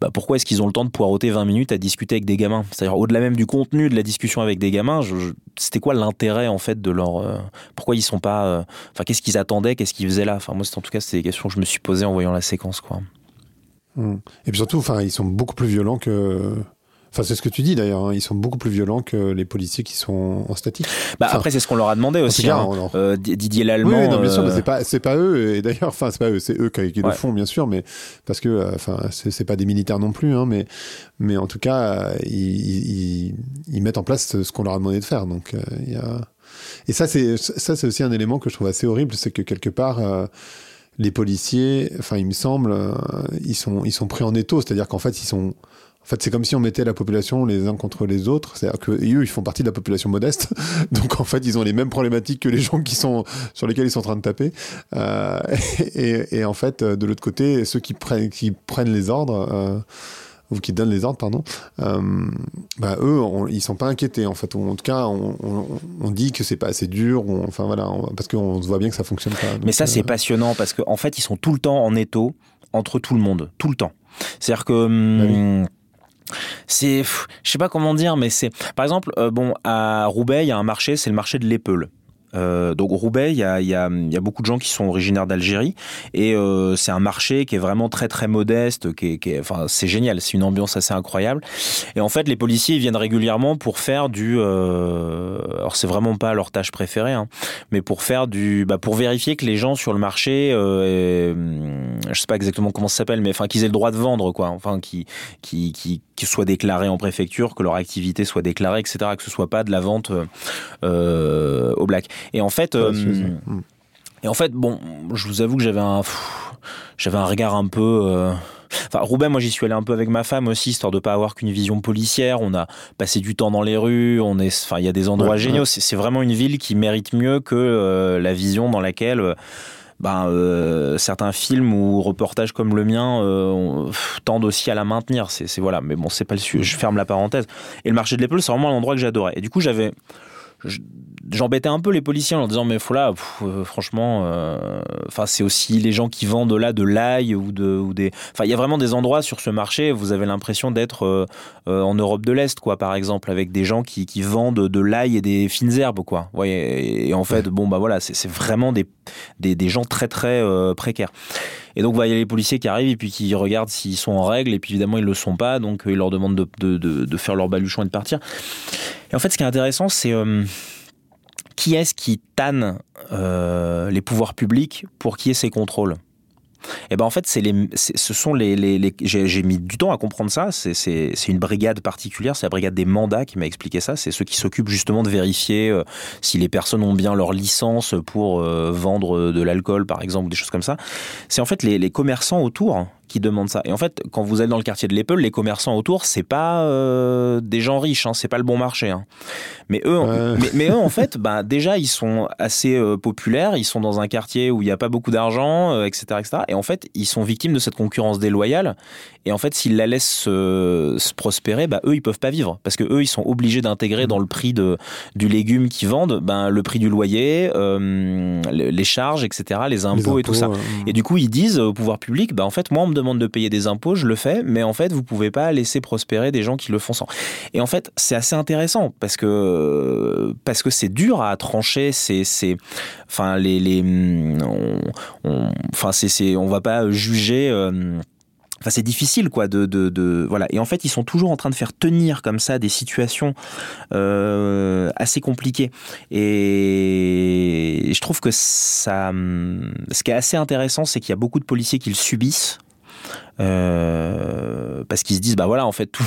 bah, pourquoi est-ce qu'ils ont le temps de poireauter 20 minutes à discuter avec des gamins? C'est-à-dire, au-delà même du contenu de la discussion avec des gamins, c'était quoi l'intérêt en fait de leur. Euh, pourquoi ils sont pas. Enfin, qu'est-ce qu'ils attendaient Qu'est-ce qu'ils faisaient là? Enfin, moi, en tout cas, c'est des questions que je me suis posées en voyant la séquence, quoi. Hmm. Et puis surtout, enfin, ils sont beaucoup plus violents que. Enfin, c'est ce que tu dis d'ailleurs. Hein. Ils sont beaucoup plus violents que les policiers qui sont en statique. Bah après, c'est ce qu'on leur a demandé aussi. Hein. Euh, Didier Lallemand. Oui, non, bien sûr, euh, c'est pas, c'est pas eux. Et d'ailleurs, enfin, c'est pas eux, c'est eux qui, le font, bien sûr, mais parce que, euh, enfin, c'est pas des militaires non plus, hein, mais, mais en tout cas, ils, ils, mettent en place ce qu'on leur a demandé de faire. Donc, il y a. Et ça, c'est, ça, c'est aussi un élément que je trouve assez horrible, c'est que quelque part les policiers, enfin, il me semble, euh, ils, sont, ils sont pris en étau. C'est-à-dire qu'en fait, ils sont. En fait, c'est comme si on mettait la population les uns contre les autres. C'est-à-dire que eux, ils font partie de la population modeste. Donc, en fait, ils ont les mêmes problématiques que les gens qui sont sur lesquels ils sont en train de taper. Euh, et, en fait, de l'autre côté, ceux qui prennent, qui prennent les ordres. Euh, ou qui donnent les ordres, pardon, euh, bah, eux, ils sont pas inquiétés en fait. en tout cas, on, dit que c'est pas assez dur, enfin voilà, parce qu'on voit bien que ça fonctionne pas. Mais ça, c'est euh, passionnant parce qu'en en fait, ils sont tout le temps en étau entre tout le monde, tout le temps. C'est-à-dire que. Hum, bah c'est, je sais pas comment dire, mais c'est, par exemple, euh, bon, à Roubaix, il y a un marché, c'est le marché de l'Épeule. Euh, donc Roubaix, il y a, beaucoup de gens qui sont originaires d'Algérie et euh, c'est un marché qui est vraiment très très modeste, enfin c'est génial, c'est une ambiance assez incroyable. Et en fait, les policiers viennent régulièrement pour faire du, euh, alors c'est vraiment pas leur tâche préférée, hein, mais pour faire du, bah, pour vérifier que les gens sur le marché, euh, je sais pas exactement comment ça s'appelle, mais enfin qu'ils aient le droit de vendre quoi, enfin qui soient déclarés en préfecture, que leur activité soit déclarée, etc., que ce soit pas de la vente euh, au black. Et en fait, euh, hmm. et en fait, bon, je vous avoue que j'avais un, j'avais un regard un peu. Euh, enfin, Roubaix, moi j'y suis allé un peu avec ma femme aussi, histoire de pas avoir qu'une vision policière. On a passé du temps dans les rues, on est, enfin, il y a des endroits géniaux. C'est vraiment une ville qui mérite mieux que euh, la vision dans laquelle ben, certains films ou reportages comme le mien tendent aussi à la maintenir. C'est voilà, mais bon, c'est pas le sujet. Je ferme la parenthèse. Et le marché de l'épaule, c'est vraiment l'endroit que j'adorais. Et du coup, j'avais j'embêtais un peu les policiers en leur disant mais faut là euh, franchement euh, enfin c'est aussi les gens qui vendent là de l'ail ou de ou des enfin il y a vraiment des endroits sur ce marché vous avez l'impression d'être euh, en Europe de l'Est quoi par exemple avec des gens qui, qui vendent de l'ail et des fines herbes quoi voyez et, en fait bon bah voilà c'est vraiment des, des, des gens très très précaires et donc, il y a les policiers qui arrivent et puis qui regardent s'ils sont en règle. Et puis, évidemment, ils ne le sont pas. Donc, ils leur demandent de, de, de, de, faire leur baluchon et de partir. Et en fait, ce qui est intéressant, c'est qui est-ce qui tanne euh, les pouvoirs publics pour qui ait ces contrôles? Et eh ben en fait, les, ce sont les, j'ai mis du temps à comprendre ça. C'est une brigade particulière, c'est la brigade des mandats qui m'a expliqué ça. C'est ceux qui s'occupent justement de vérifier euh, si les personnes ont bien leur licence pour euh, vendre de l'alcool, par exemple, ou des choses comme ça. C'est en fait les commerçants autour qui demandent ça. Et en fait, quand vous allez dans le quartier de l'Apple, les commerçants autour, c'est pas euh, des gens riches, hein, c'est pas le bon marché. Hein. Mais eux, mais, eux, en fait, bah, déjà, ils sont assez euh, populaires, ils sont dans un quartier où il n'y a pas beaucoup d'argent, etc., euh, etc. Et en fait, ils sont victimes de cette concurrence déloyale. Et en fait, s'ils la laissent se prospérer, bah, eux, ils peuvent pas vivre. Parce que eux, ils sont obligés d'intégrer dans le prix de, du légume qu'ils vendent ben, le prix du loyer, les charges, etc., les impôts, et tout ça. Et du coup, ils disent au pouvoir public, bah, en fait, moi, on me demande de payer des impôts, je le fais, mais en fait, vous pouvez pas laisser prospérer des gens qui le font sans. Et en fait, c'est assez intéressant parce que parce que c'est dur à trancher. C'est c'est enfin les les on, enfin c'est c'est on va pas juger. Euh, Enfin, c'est difficile, quoi, de, de, voilà. Et en fait, ils sont toujours en train de faire tenir comme ça des situations euh, assez compliquées. Et je trouve que ça, ce qui est assez intéressant, c'est qu'il y a beaucoup de policiers qui le subissent euh, parce qu'ils se disent, bah voilà, en fait, tout,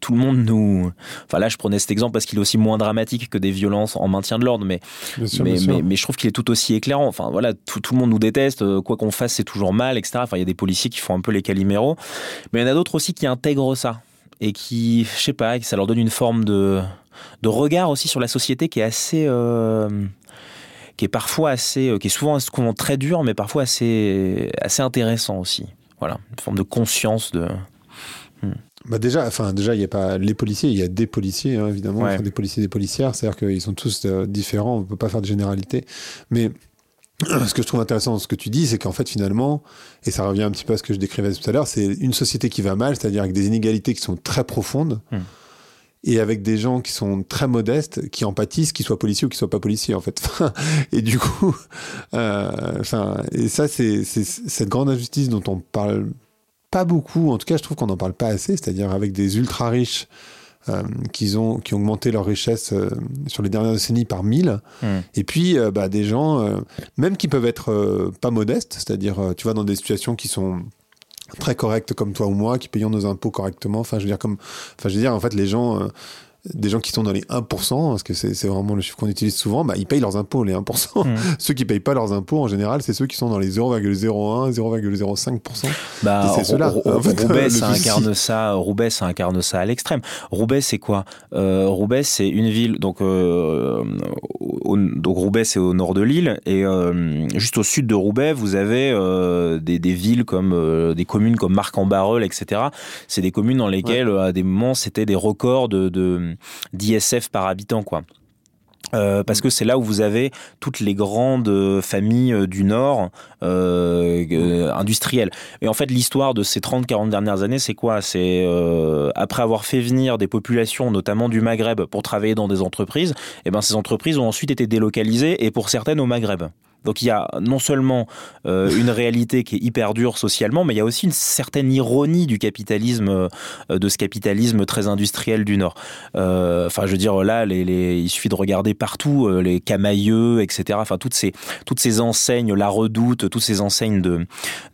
tout le monde nous. Enfin là, je prenais cet exemple parce qu'il est aussi moins dramatique que des violences en maintien de l'ordre, mais, mais, mais, je trouve qu'il est tout aussi éclairant. Enfin voilà, tout, tout le monde nous déteste, euh, quoi qu'on fasse, c'est toujours mal, etc. Enfin, il y a des policiers qui font un peu les caliméros, mais il y en a d'autres aussi qui intègrent ça et qui, je sais pas, ça leur donne une forme de, de regard aussi sur la société qui est assez. Euh, qui est parfois assez, qui est souvent très dur, mais parfois assez, assez intéressant aussi. Voilà, une forme de conscience de, Hmm. Bah déjà, enfin déjà, il y a pas les policiers, il y a des policiers hein, évidemment, des policiers, des policières, c'est-à-dire qu'ils sont tous euh, différents, on peut pas faire de généralité. Mais ce que je trouve intéressant dans ce que tu dis, c'est qu'en fait finalement, et ça revient un petit peu à ce que je décrivais tout à l'heure, c'est une société qui va mal, c'est-à-dire avec des inégalités qui sont très profondes. Hmm. Et avec des gens qui sont très modestes, qui empathissent, qu'ils soient policiers ou qu'ils soient pas policiers, en fait. et du coup, euh, enfin, et ça, c'est cette grande injustice dont on parle pas beaucoup, en tout cas je trouve qu'on n'en parle pas assez, c'est-à-dire avec des ultra riches euh, qui, ont, qui ont augmenté leur richesse euh, sur les dernières décennies par mille, hmm. et puis euh, bah, des gens, même qui peuvent être pas modestes, c'est-à-dire tu vois dans des situations qui sont très correctes comme toi ou moi, qui payons nos impôts correctement, enfin je veux dire comme, enfin je veux dire en fait les gens des gens qui sont dans les 1%, parce que c'est vraiment le chiffre qu'on utilise souvent, bah, ils payent leurs impôts, les 1%. Hmm. ceux qui payent pas leurs impôts, en général, c'est ceux qui sont dans les 0,01, 0,05%. Bah, c'est ceux-là. Roubaix, ça incarne ça, Roubaix, ça incarne ça à l'extrême. Roubaix, c'est quoi? Euh, Roubaix, c'est une ville, donc, euh, donc Roubaix, c'est au nord de l'île, et euh, juste au sud de Roubaix, vous avez des, des, villes comme, des communes comme Marc-en-Barreul, etc. C'est des communes dans lesquelles, à des moments, c'était des records de, de d'ISF par habitant, quoi. Euh, parce que c'est là où vous avez toutes les grandes familles euh, du Nord euh, industrielles. Et en fait, l'histoire de ces 30-40 dernières années, c'est quoi? C'est après avoir fait venir des populations, notamment du Maghreb, pour travailler dans des entreprises, et eh ben ces entreprises ont ensuite été délocalisées, et pour certaines au Maghreb. Donc il y a non seulement euh, une réalité qui est hyper dure socialement, mais il y a aussi une certaine ironie du capitalisme, euh, de ce capitalisme très industriel du Nord. Euh, enfin, je veux dire, là, il suffit de regarder partout les camailleux, etc. Enfin, toutes ces, toutes ces enseignes, la redoute, toutes ces enseignes de,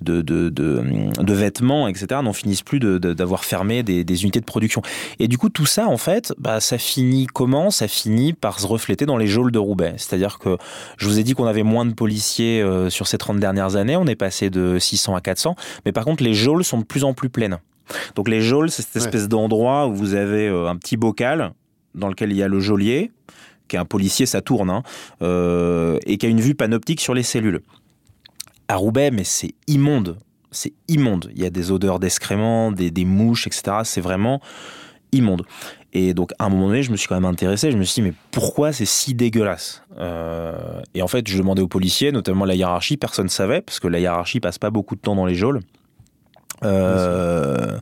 de, de, vêtements, etc., n'en finissent plus d'avoir fermé des, des, unités de production. Et du coup, tout ça, en fait, bah, ça finit comment? Ça finit par se refléter dans les geôles de Roubaix. C'est-à-dire que je vous ai dit qu'on avait moins de policiers euh, sur ces 30 dernières années. On est passé de 600 à 400. Mais par contre, les geôles sont de plus en plus pleines. Donc les geôles, c'est cette espèce d'endroit où vous avez euh, un petit bocal dans lequel il y a le geôlier, qui est un policier, ça tourne, hein, euh, et qui a une vue panoptique sur les cellules. À Roubaix, mais c'est immonde. C'est immonde. Il y a des odeurs d'excréments, des, des mouches, etc. C'est vraiment immonde. Et donc, à un moment donné, je me suis quand même intéressé. Je me suis dit, mais pourquoi c'est si dégueulasse euh, Et en fait, je demandais aux policiers, notamment la hiérarchie. Personne ne savait, parce que la hiérarchie passe pas beaucoup de temps dans les geôles. Euh,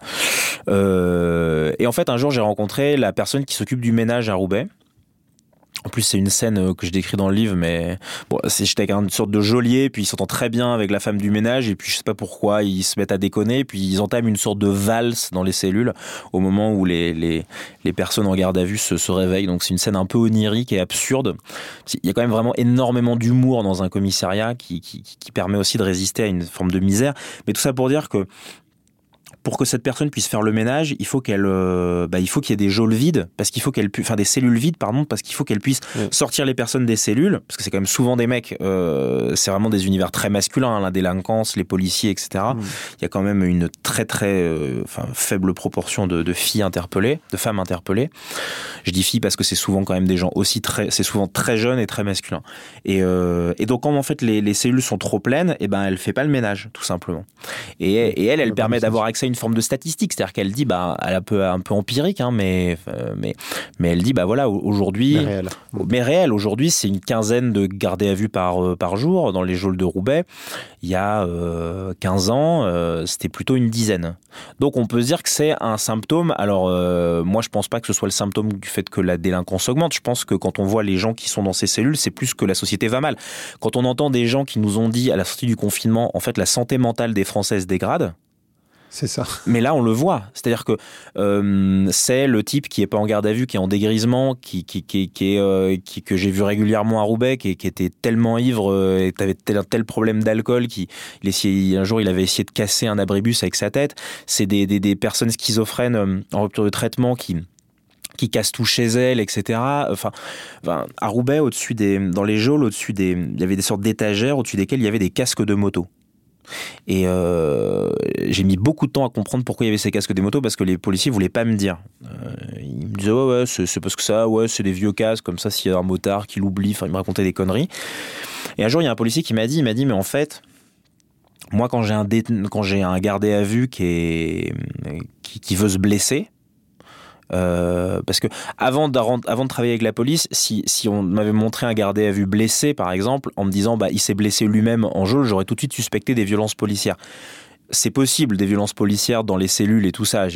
euh, et en fait, un jour, j'ai rencontré la personne qui s'occupe du ménage à Roubaix. En plus, c'est une scène euh, que je décris dans le livre, mais bon, c'est j'étais avec une sorte de geôlier, puis il s'entend très bien avec la femme du ménage, et puis je sais pas pourquoi ils se mettent à déconner, puis ils entament une sorte de valse dans les cellules au moment où les, les, les personnes en garde à vue se, se réveillent. Donc c'est une scène un peu onirique et absurde. Il y a quand même vraiment énormément d'humour dans un commissariat qui, qui, qui permet aussi de résister à une forme de misère. Mais tout ça pour dire que pour que cette personne puisse faire le ménage, il faut qu'elle, euh, bah, il faut qu'il y ait des geôles vides, parce qu'il faut qu'elle, enfin des cellules vides, pardon, parce qu'il faut qu'elle puisse sortir les personnes des cellules, parce que c'est quand même souvent des mecs, euh, c'est vraiment des univers très masculins, hein, la délinquance, les policiers, etc. Il y a quand même une très très, euh, faible proportion de, de, filles interpellées, de femmes interpellées. Je dis filles parce que c'est souvent quand même des gens aussi très, c'est souvent très jeunes et très masculins. Et, et donc quand en fait les, les, cellules sont trop pleines, et eh ben elle fait pas le ménage, tout simplement. Et, et elle, elle permet d'avoir accès à une forme de statistique, c'est-à-dire qu'elle dit, bah, elle est un peu, un peu empirique, hein, mais, euh, mais, mais elle dit, bah voilà, aujourd'hui, mais réel, aujourd'hui, c'est une quinzaine de gardés à vue par, euh, par jour dans les geôles de Roubaix. Il y a 15 euh, ans, c'était plutôt une dizaine. Donc on peut se dire que c'est un symptôme. Alors moi, je pense pas que ce soit le symptôme du fait que la délinquance augmente. Je pense que quand on voit les gens qui sont dans ces cellules, c'est plus que la société va mal. Quand on entend des gens qui nous ont dit à la sortie du confinement, en fait, la santé mentale des Françaises dégrade, c'est ça. Mais là, on le voit. C'est-à-dire que euh, c'est le type qui est pas en garde à vue, qui est en dégrisement, qui, euh, que j'ai vu régulièrement à Roubaix, qui, qui était tellement ivre euh, et avait tel, un tel problème d'alcool qu'il un jour, il avait essayé de casser un abribus avec sa tête. C'est des, personnes schizophrènes en rupture de traitement qui qui cassent tout chez elles, etc. Enfin à Roubaix, au-dessus des, dans les geôles, au-dessus des, il y avait des sortes d'étagères au-dessus desquelles il y avait des casques de moto. Et euh, j'ai mis beaucoup de temps à comprendre pourquoi il y avait ces casques des motos parce que les policiers voulaient pas me dire. Euh, ils me disaient ouais, ouais c'est parce que ça, ouais, c'est des vieux casques comme ça. S'il y a un motard qui l'oublie, enfin, ils me racontaient des conneries. Et un jour, il y a un policier qui m'a dit, il m'a dit, mais en fait, moi, quand j'ai un un gardé à vue qui est qui, veut se blesser. Parce que avant, avant de travailler avec la police, si, si on m'avait montré un gardé à vue blessé, par exemple, en me disant bah il s'est blessé lui-même en jeu, j'aurais tout de suite suspecté des violences policières c'est possible des violences policières dans les cellules et tout ça,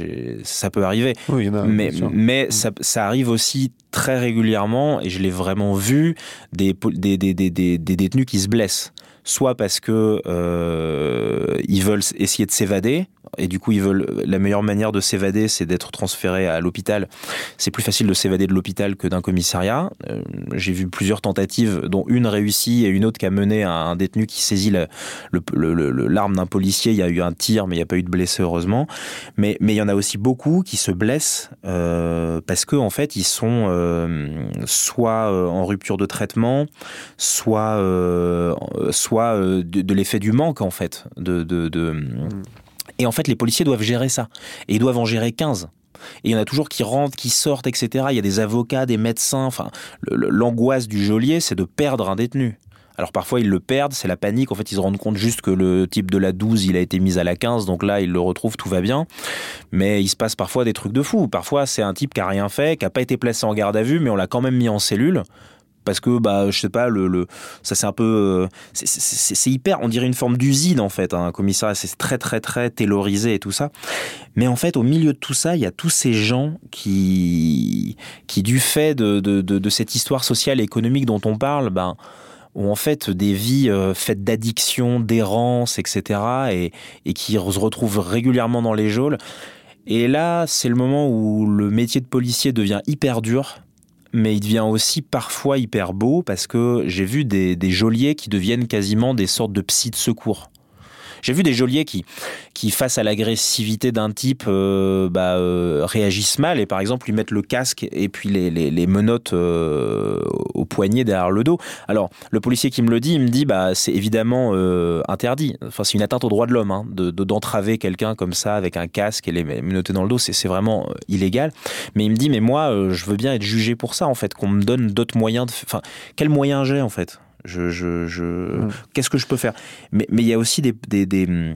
ça peut arriver. Oui, mais mais ça, ça, arrive aussi très régulièrement, et je l'ai vraiment vu, des, des, des, des, détenus qui se blessent. Soit parce que euh, ils veulent essayer de s'évader, et du coup ils veulent la meilleure manière de s'évader c'est d'être transféré à l'hôpital. C'est plus facile de s'évader de l'hôpital que d'un commissariat. Euh, j'ai vu plusieurs tentatives dont une réussie et une autre qui a mené à un détenu qui saisit l'arme d'un policier. Il y a eu un tir mais il n'y a pas eu de blessé heureusement. Mais mais il y en a aussi beaucoup qui se blessent euh, parce que en fait ils sont soit en rupture de traitement soit soit de, l'effet du manque en fait de, de, de mmh. Et en fait, les policiers doivent gérer ça. Et ils doivent en gérer 15. Et il y en a toujours qui rentrent, qui sortent, etc. Il y a des avocats, des médecins. Enfin, l'angoisse du geôlier, c'est de perdre un détenu. Alors parfois ils le perdent, c'est la panique. En fait, ils se rendent compte juste que le type de la 12, il a été mis à la 15, donc là ils le retrouvent, tout va bien. Mais il se passe parfois des trucs de fou. Parfois c'est un type qui a rien fait, qui a pas été placé en garde à vue, mais on l'a quand même mis en cellule parce que bah je sais pas le, le ça c'est un peu euh, c'est hyper on dirait une forme d'usine en fait hein, un commissariat c'est très très très taylorisé et tout ça mais en fait au milieu de tout ça il y a tous ces gens qui qui du fait de, de, de, cette histoire sociale et économique dont on parle ben ont en fait des vies euh, faites d'addiction, d'errance, etc. Et, et qui se retrouvent régulièrement dans les geôles. Et là, c'est le moment où le métier de policier devient hyper dur mais il devient aussi parfois hyper beau parce que j'ai vu des, des geôliers qui deviennent quasiment des sortes de psy de secours. J'ai vu des geôliers qui, qui face à l'agressivité d'un type, euh, bah, euh, réagissent mal et par exemple lui mettent le casque et puis les, menottes euh, au poignet derrière le dos. Alors le policier qui me le dit, il me dit bah c'est évidemment interdit. Enfin c'est une atteinte au droit de l'homme hein, de d'entraver quelqu'un comme ça avec un casque et les menotter dans le dos, c'est vraiment illégal. Mais il me dit mais moi je veux bien être jugé pour ça en fait, qu'on me donne d'autres moyens. De... Enfin quels moyens j'ai en fait? Je, je, je... Mm. Qu'est-ce que je peux faire? Mais, mais il y a aussi des, des, des,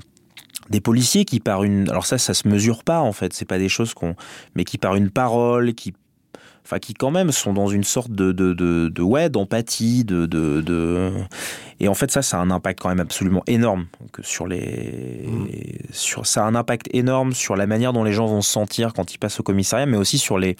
des, policiers qui par une... Alors ça, ça se mesure pas en fait, c'est pas des choses qu'on... Mais qui par une parole, qui... Enfin, qui quand même sont dans une sorte de, de, de, de ouais, d'empathie, de, de, de, et en fait ça, ça a un impact quand même absolument énorme que sur les, mm. sur, ça a un impact énorme sur la manière dont les gens vont se sentir quand ils passent au commissariat, mais aussi sur les,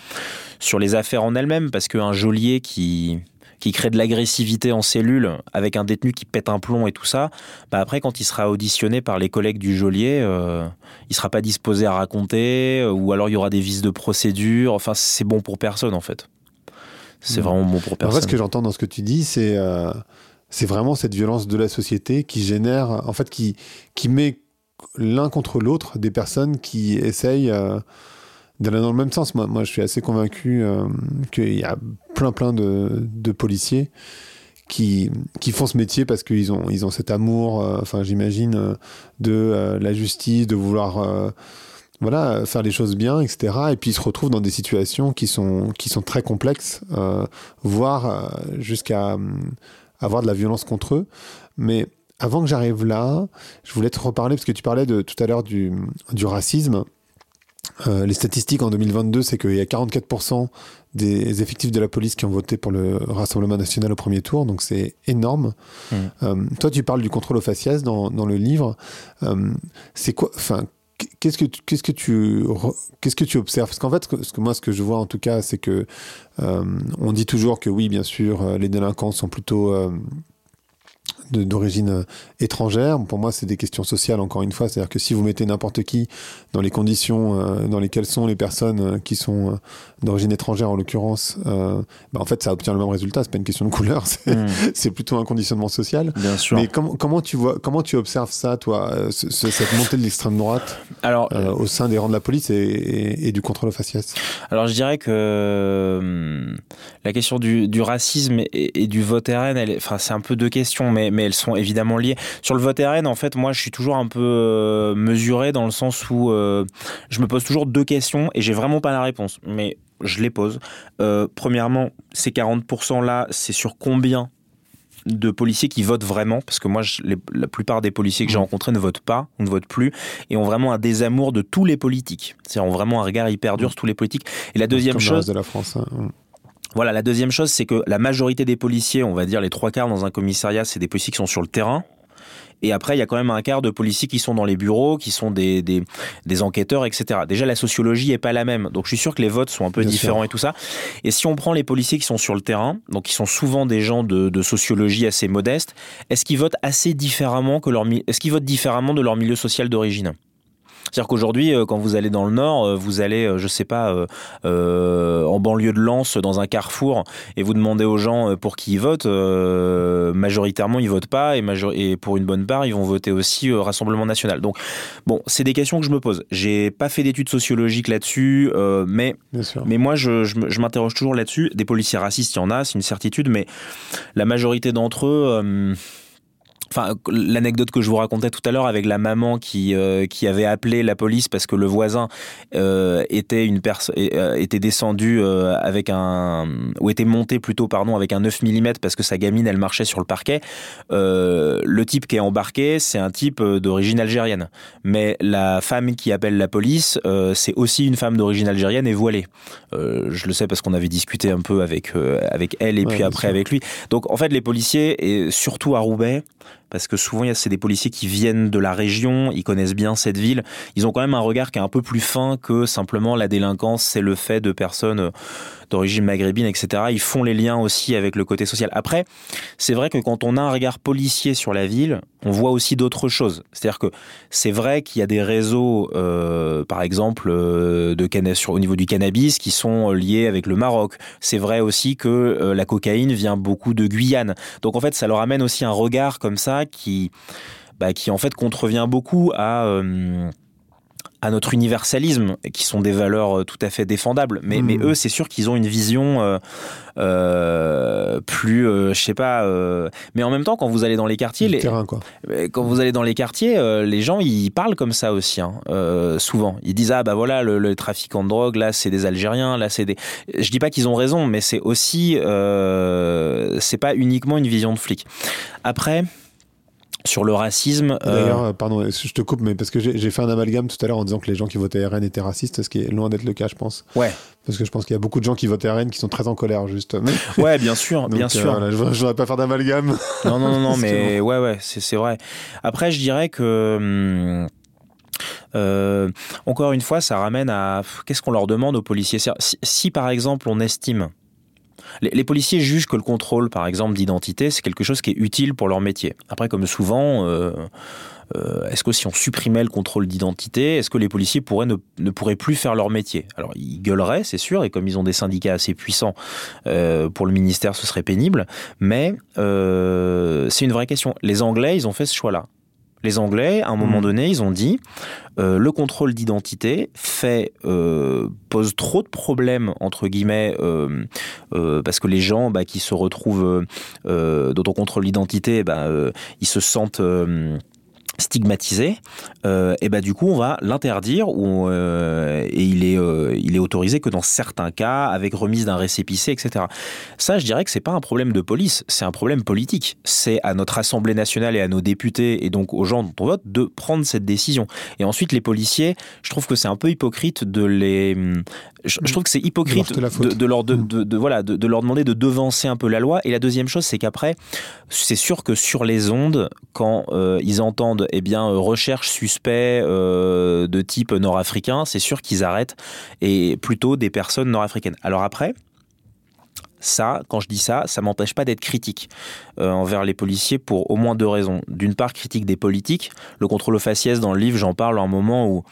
sur les affaires en elles-mêmes, parce qu'un geôlier qui, qui crée de l'agressivité en cellule avec un détenu qui pète un plomb et tout ça, bah après quand il sera auditionné par les collègues du geôlier, euh, il sera pas disposé à raconter euh, ou alors il y aura des vices de procédure. Enfin, c'est bon pour personne en fait. C'est mmh. vraiment bon pour personne. En fait, ce que j'entends dans ce que tu dis, c'est euh, c'est vraiment cette violence de la société qui génère, en fait, qui qui met l'un contre l'autre des personnes qui essayent euh, d'aller dans le même sens. Moi, moi, je suis assez convaincu euh, qu'il y a plein, plein de, de policiers qui, qui, font ce métier parce qu'ils ont, ils ont cet amour, euh, enfin, j'imagine, euh, de la justice, de vouloir voilà, faire les choses bien, etc. Et puis ils se retrouvent dans des situations qui sont, qui sont très complexes, voire jusqu'à avoir de la violence contre eux. Mais avant que j'arrive là, je voulais te reparler, parce que tu parlais de, tout à l'heure du, du racisme. Euh, les statistiques en 2022, c'est qu'il y a 44% des effectifs de la police qui ont voté pour le Rassemblement national au premier tour, donc c'est énorme. Mmh. Euh, toi, tu parles du contrôle aux faciès dans, dans le livre. Euh, c'est quoi, enfin, qu'est-ce que qu'est-ce que tu qu'est-ce que tu observes? Parce qu'en fait, ce que, moi, ce que je vois en tout cas, c'est que on dit toujours que oui, bien sûr, les délinquants sont plutôt d'origine euh, étrangère. Pour moi, c'est des questions sociales, encore une fois. C'est-à-dire que si vous mettez n'importe qui dans les conditions euh, dans lesquelles sont les personnes euh, qui sont d'origine étrangère, en l'occurrence, bah, en fait, ça obtient le même résultat. C'est pas une question de couleur, c'est hmm. plutôt un conditionnement social. Bien sûr. Mais comment, comment, tu vois, comment tu observes ça, toi, cette montée de l'extrême droite Alors, au sein des rangs de la police et, du contrôle aux faciès? Alors, je dirais que la question du, racisme et, du vote RN, enfin, c'est un peu deux questions, mais mais elles sont évidemment liées. Sur le vote RN, en fait, moi, je suis toujours un peu euh, mesuré dans le sens où euh, je me pose toujours deux questions et j'ai vraiment pas la réponse. Mais je les pose. Euh, premièrement, ces 40% là, c'est sur combien de policiers qui votent vraiment, parce que moi, la plupart des policiers que j'ai mmh. rencontrés ne votent pas, ne votent plus, et ont vraiment un désamour de tous les politiques. C'est-à-dire ont vraiment un regard hyper dur mmh. sur tous les politiques. Et la deuxième chose... de la France. Hein. Voilà, la deuxième chose, c'est que la majorité des policiers, on va dire les trois quarts dans un commissariat, c'est des policiers qui sont sur le terrain, et après, il y a quand même un quart de policiers qui sont dans les bureaux, qui sont des, des, des enquêteurs, etc. Déjà, la sociologie est pas la même. Donc, je suis sûr que les votes sont un peu différents et tout ça. Et si on prend les policiers qui sont sur le terrain, donc qui sont souvent des gens de, de sociologie assez modestes, est-ce qu'ils votent assez différemment que leur, est-ce qu'ils votent différemment de leur milieu social d'origine? C'est-à-dire qu'aujourd'hui, euh, quand vous allez dans le Nord, euh, vous allez, euh, je sais pas, en banlieue de Lens, dans un carrefour, et vous demandez aux gens pour qui ils votent, majoritairement, ils votent pas, et, et, pour une bonne part, ils vont voter aussi au Rassemblement National. Donc, bon, c'est des questions que je me pose. J'ai pas fait d'études sociologiques là-dessus, mais, mais moi, je, je m'interroge toujours là-dessus. Des policiers racistes, il y en a, c'est une certitude, mais la majorité d'entre eux Enfin, l'anecdote que je vous racontais tout à l'heure avec la maman qui euh, qui avait appelé la police parce que le voisin euh, était une personne euh, était descendu avec un ou était monté plutôt pardon avec un 9 mm parce que sa gamine elle marchait sur le parquet. le type qui est embarqué, c'est un type d'origine algérienne, mais la femme qui appelle la police, c'est aussi une femme d'origine algérienne et voilée. je le sais parce qu'on avait discuté un peu avec avec elle et puis après avec lui. Donc en fait les policiers et surtout à Roubaix parce que souvent c'est des policiers qui viennent de la région, ils connaissent bien cette ville, ils ont quand même un regard qui est un peu plus fin que simplement la délinquance, c'est le fait de personnes d'origine maghrébine, etc. Ils font les liens aussi avec le côté social. Après, c'est vrai que quand on a un regard policier sur la ville, on voit aussi d'autres choses. C'est-à-dire que c'est vrai qu'il y a des réseaux, euh, par exemple, euh, au niveau du cannabis, qui sont liés avec le Maroc. C'est vrai aussi que euh, la cocaïne vient beaucoup de Guyane. Donc en fait, ça leur amène aussi un regard comme ça qui, bah, qui en fait contrevient beaucoup à euh, à notre universalisme, qui sont des valeurs euh, tout à fait défendables. Mais, mais hmm. eux, c'est sûr qu'ils ont une vision euh, euh plus, euh, je sais pas. Mais en même temps, quand vous allez dans les quartiers, les, terrain, quoi. quand vous allez dans les quartiers, les gens ils parlent comme ça aussi, hein, souvent. Ils disent ah bah voilà le, le trafiquant de drogue, là c'est des Algériens, là c'est des. Je dis pas qu'ils ont raison, mais c'est aussi, c'est pas uniquement une vision de flic. Après sur le racisme. Euh, D'ailleurs, pardon, je te coupe, mais parce que j'ai fait un amalgame tout à l'heure en disant que les gens qui votaient RN étaient racistes, ce qui est loin d'être le cas, je pense. Ouais. Parce que je pense qu'il y a beaucoup de gens qui votent RN qui sont très en colère, juste. Ouais, bien sûr, bien sûr. Euh, je, voudrais pas faire d'amalgame. Non, non, non, mais ouais, ouais, c'est vrai. Après, je dirais que. Hum, euh, encore une fois, ça ramène à qu'est-ce qu'on leur demande aux policiers? si, par exemple on estime les, policiers jugent que le contrôle, par exemple, d'identité, c'est quelque chose qui est utile pour leur métier. Après, comme souvent, euh, euh, est-ce que si on supprimait le contrôle d'identité, est-ce que les policiers ne, pourraient plus faire leur métier? Alors, ils gueuleraient, c'est sûr, et comme ils ont des syndicats assez puissants, euh, pour le ministère, ce serait pénible. Mais c'est une vraie question. Les Anglais, ils ont fait ce choix-là. Les Anglais, à un moment mmh. donné, ils ont dit euh, le contrôle d'identité fait euh, pose trop de problèmes entre guillemets euh, parce que les gens bah, qui se retrouvent dans ton contrôle d'identité, bah, ils se sentent stigmatisé, euh, et bah du coup on va l'interdire ou euh, et il est euh, il est autorisé que dans certains cas avec remise d'un récépissé etc. Ça je dirais que c'est pas un problème de police, c'est un problème politique. C'est à notre Assemblée nationale et à nos députés et donc aux gens dont on vote de prendre cette décision. Et ensuite les policiers, je trouve que c'est un peu hypocrite de les je, trouve que c'est hypocrite de, leur de, de, voilà de, leur demander de devancer un peu la loi. Et la deuxième chose, c'est qu'après, c'est sûr que sur les ondes, quand ils entendent eh bien euh, recherche suspect euh, de type nord-africain, c'est sûr qu'ils arrêtent et plutôt des personnes nord-africaines. Alors après. Ça, quand je dis ça, ça m'empêche pas d'être critique envers les policiers pour au moins deux raisons. D'une part, critique des politiques. Le contrôle aux faciès dans le livre, j'en parle à un moment où